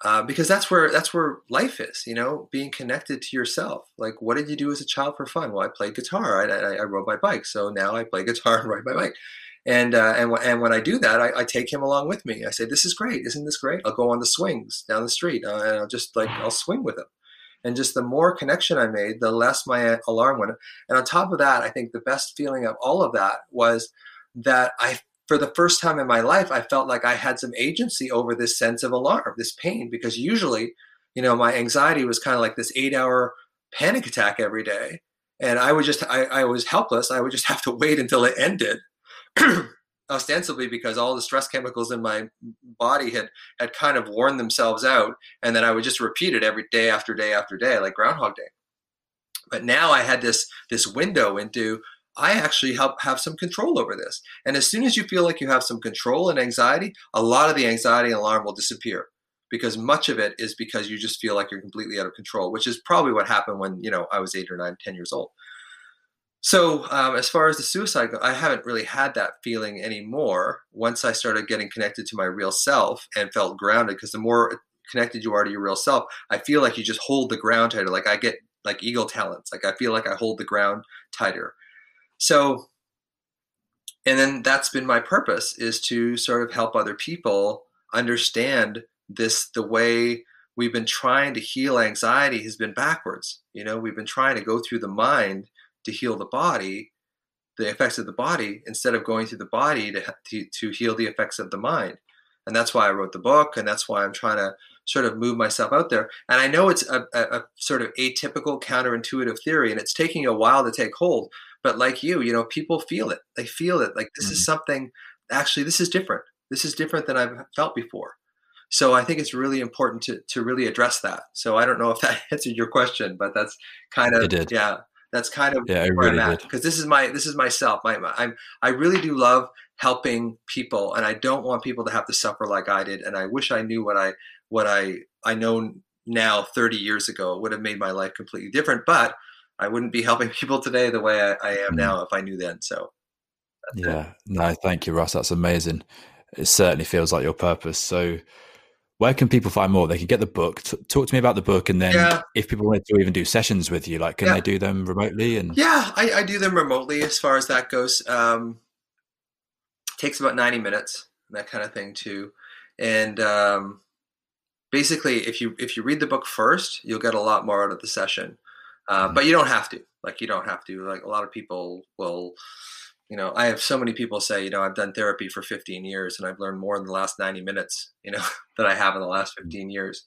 Uh, because that's where that's where life is, you know, being connected to yourself. Like, what did you do as a child for fun? Well, I played guitar. I, I, I rode my bike, so now I play guitar and ride my bike. And uh, and and when I do that, I, I, take him along with me. I say, "This is great, isn't this great?" I'll go on the swings down the street, uh, and I'll just like I'll swing with him. And just the more connection I made, the less my alarm went. And on top of that, I think the best feeling of all of that was that I, for the first time in my life, I felt like I had some agency over this sense of alarm, this pain, because usually, you know, my anxiety was kind of like this eight hour panic attack every day. And I would just, I, I was helpless. I would just have to wait until it ended. ostensibly because all the stress chemicals in my body had had kind of worn themselves out and then i would just repeat it every day after day after day like groundhog day but now i had this this window into i actually help have some control over this and as soon as you feel like you have some control and anxiety a lot of the anxiety and alarm will disappear because much of it is because you just feel like you're completely out of control which is probably what happened when you know i was eight or nine ten years old So, um, as far as the suicide, I haven't really had that feeling anymore. Once I started getting connected to my real self and felt grounded, because the more connected you are to your real self, I feel like you just hold the ground tighter. Like I get like eagle talents. Like I feel like I hold the ground tighter. So, and then that's been my purpose is to sort of help other people understand this the way we've been trying to heal anxiety has been backwards. You know, we've been trying to go through the mind to heal the body, the effects of the body, instead of going through the body to, to, to heal the effects of the mind. And that's why I wrote the book, and that's why I'm trying to sort of move myself out there. And I know it's a, a, a sort of atypical, counterintuitive theory, and it's taking a while to take hold. But like you, you know, people feel it. They feel it. Like this mm-hmm. is something. Actually, this is different. This is different than I've felt before. So I think it's really important to to really address that. So I don't know if that answered your question, but that's kind of yeah. That's kind of yeah, where really I'm at because this is my this is myself. My, my I'm I really do love helping people, and I don't want people to have to suffer like I did. And I wish I knew what I what I I know now 30 years ago. It would have made my life completely different. But I wouldn't be helping people today the way I, I am mm. now if I knew then. So yeah, it. no, thank you, Russ. That's amazing. It certainly feels like your purpose. So where can people find more? They can get the book. T- talk to me about the book, and then yeah. if people wanted to even do sessions with you, like can yeah. they do them remotely? And yeah, I, I, do them remotely as far as that goes. Um, takes about ninety minutes, that kind of thing too. And um, basically, if you if you read the book first, you'll get a lot more out of the session. Uh, mm-hmm. But you don't have to. Like you don't have to. Like a lot of people will you know, I have so many people say, you know, I've done therapy for 15 years and I've learned more in the last 90 minutes, you know, that I have in the last mm. 15 years.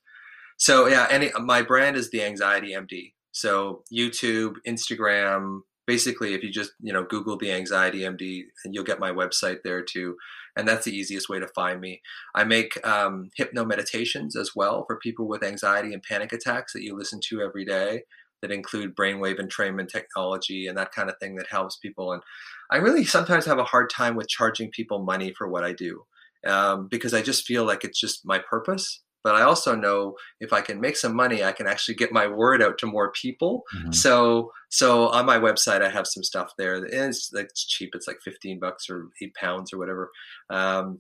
So yeah, any my brand is the Anxiety MD. So YouTube, Instagram, basically if you just, you know, Google the Anxiety MD and you'll get my website there too. And that's the easiest way to find me. I make um, hypno meditations as well for people with anxiety and panic attacks that you listen to every day that include brainwave entrainment technology and that kind of thing that helps people. And I really sometimes have a hard time with charging people money for what I do um, because I just feel like it's just my purpose. But I also know if I can make some money, I can actually get my word out to more people. Mm-hmm. So, so on my website, I have some stuff there. It's, it's cheap. It's like 15 bucks or eight pounds or whatever. Um,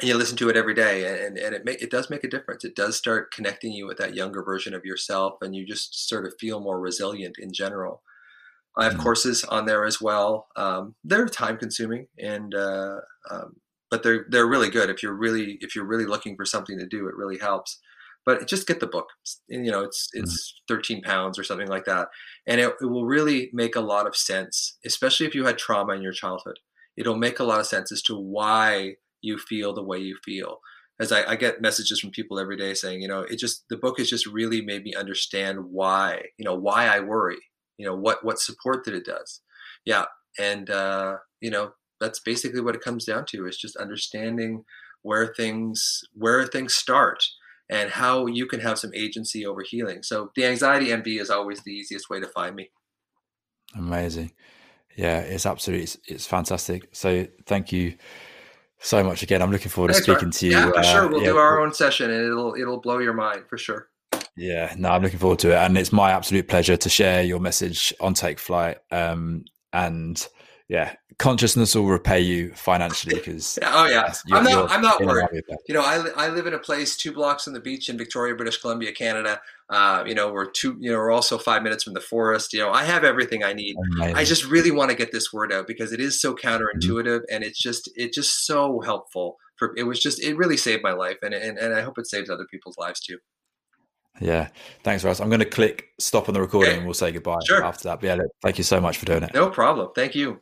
and you listen to it every day and, and it make, it does make a difference. It does start connecting you with that younger version of yourself and you just sort of feel more resilient in general. I have mm-hmm. courses on there as well. Um, they're time consuming and uh, um, but they're they're really good. If you're really if you're really looking for something to do it really helps. But just get the book. And, you know it's mm-hmm. it's 13 pounds or something like that and it, it will really make a lot of sense especially if you had trauma in your childhood. It'll make a lot of sense as to why you feel the way you feel as I, I, get messages from people every day saying, you know, it just the book has just really made me understand why, you know, why I worry, you know, what what support that it does. Yeah. And uh, you know, that's basically what it comes down to is just understanding where things where things start and how you can have some agency over healing. So the anxiety MD is always the easiest way to find me. Amazing. Yeah, it's absolutely it's, it's fantastic. So thank you so much again. I'm looking forward to speaking to you. Yeah, for uh, sure. We'll yeah. do our own session, and it'll it'll blow your mind for sure. Yeah, no, I'm looking forward to it, and it's my absolute pleasure to share your message on Take Flight. Um, and yeah, consciousness will repay you financially because. oh yeah, I'm not. I'm not worried. You know, I I live in a place two blocks from the beach in Victoria, British Columbia, Canada. Uh, you know, we're two. You know, we're also five minutes from the forest. You know, I have everything I need. Amazing. I just really want to get this word out because it is so counterintuitive, mm-hmm. and it's just it's just so helpful. For it was just it really saved my life, and and and I hope it saves other people's lives too. Yeah. Thanks, Russ. I'm going to click stop on the recording okay. and we'll say goodbye sure. after that. But yeah, thank you so much for doing it. No problem. Thank you.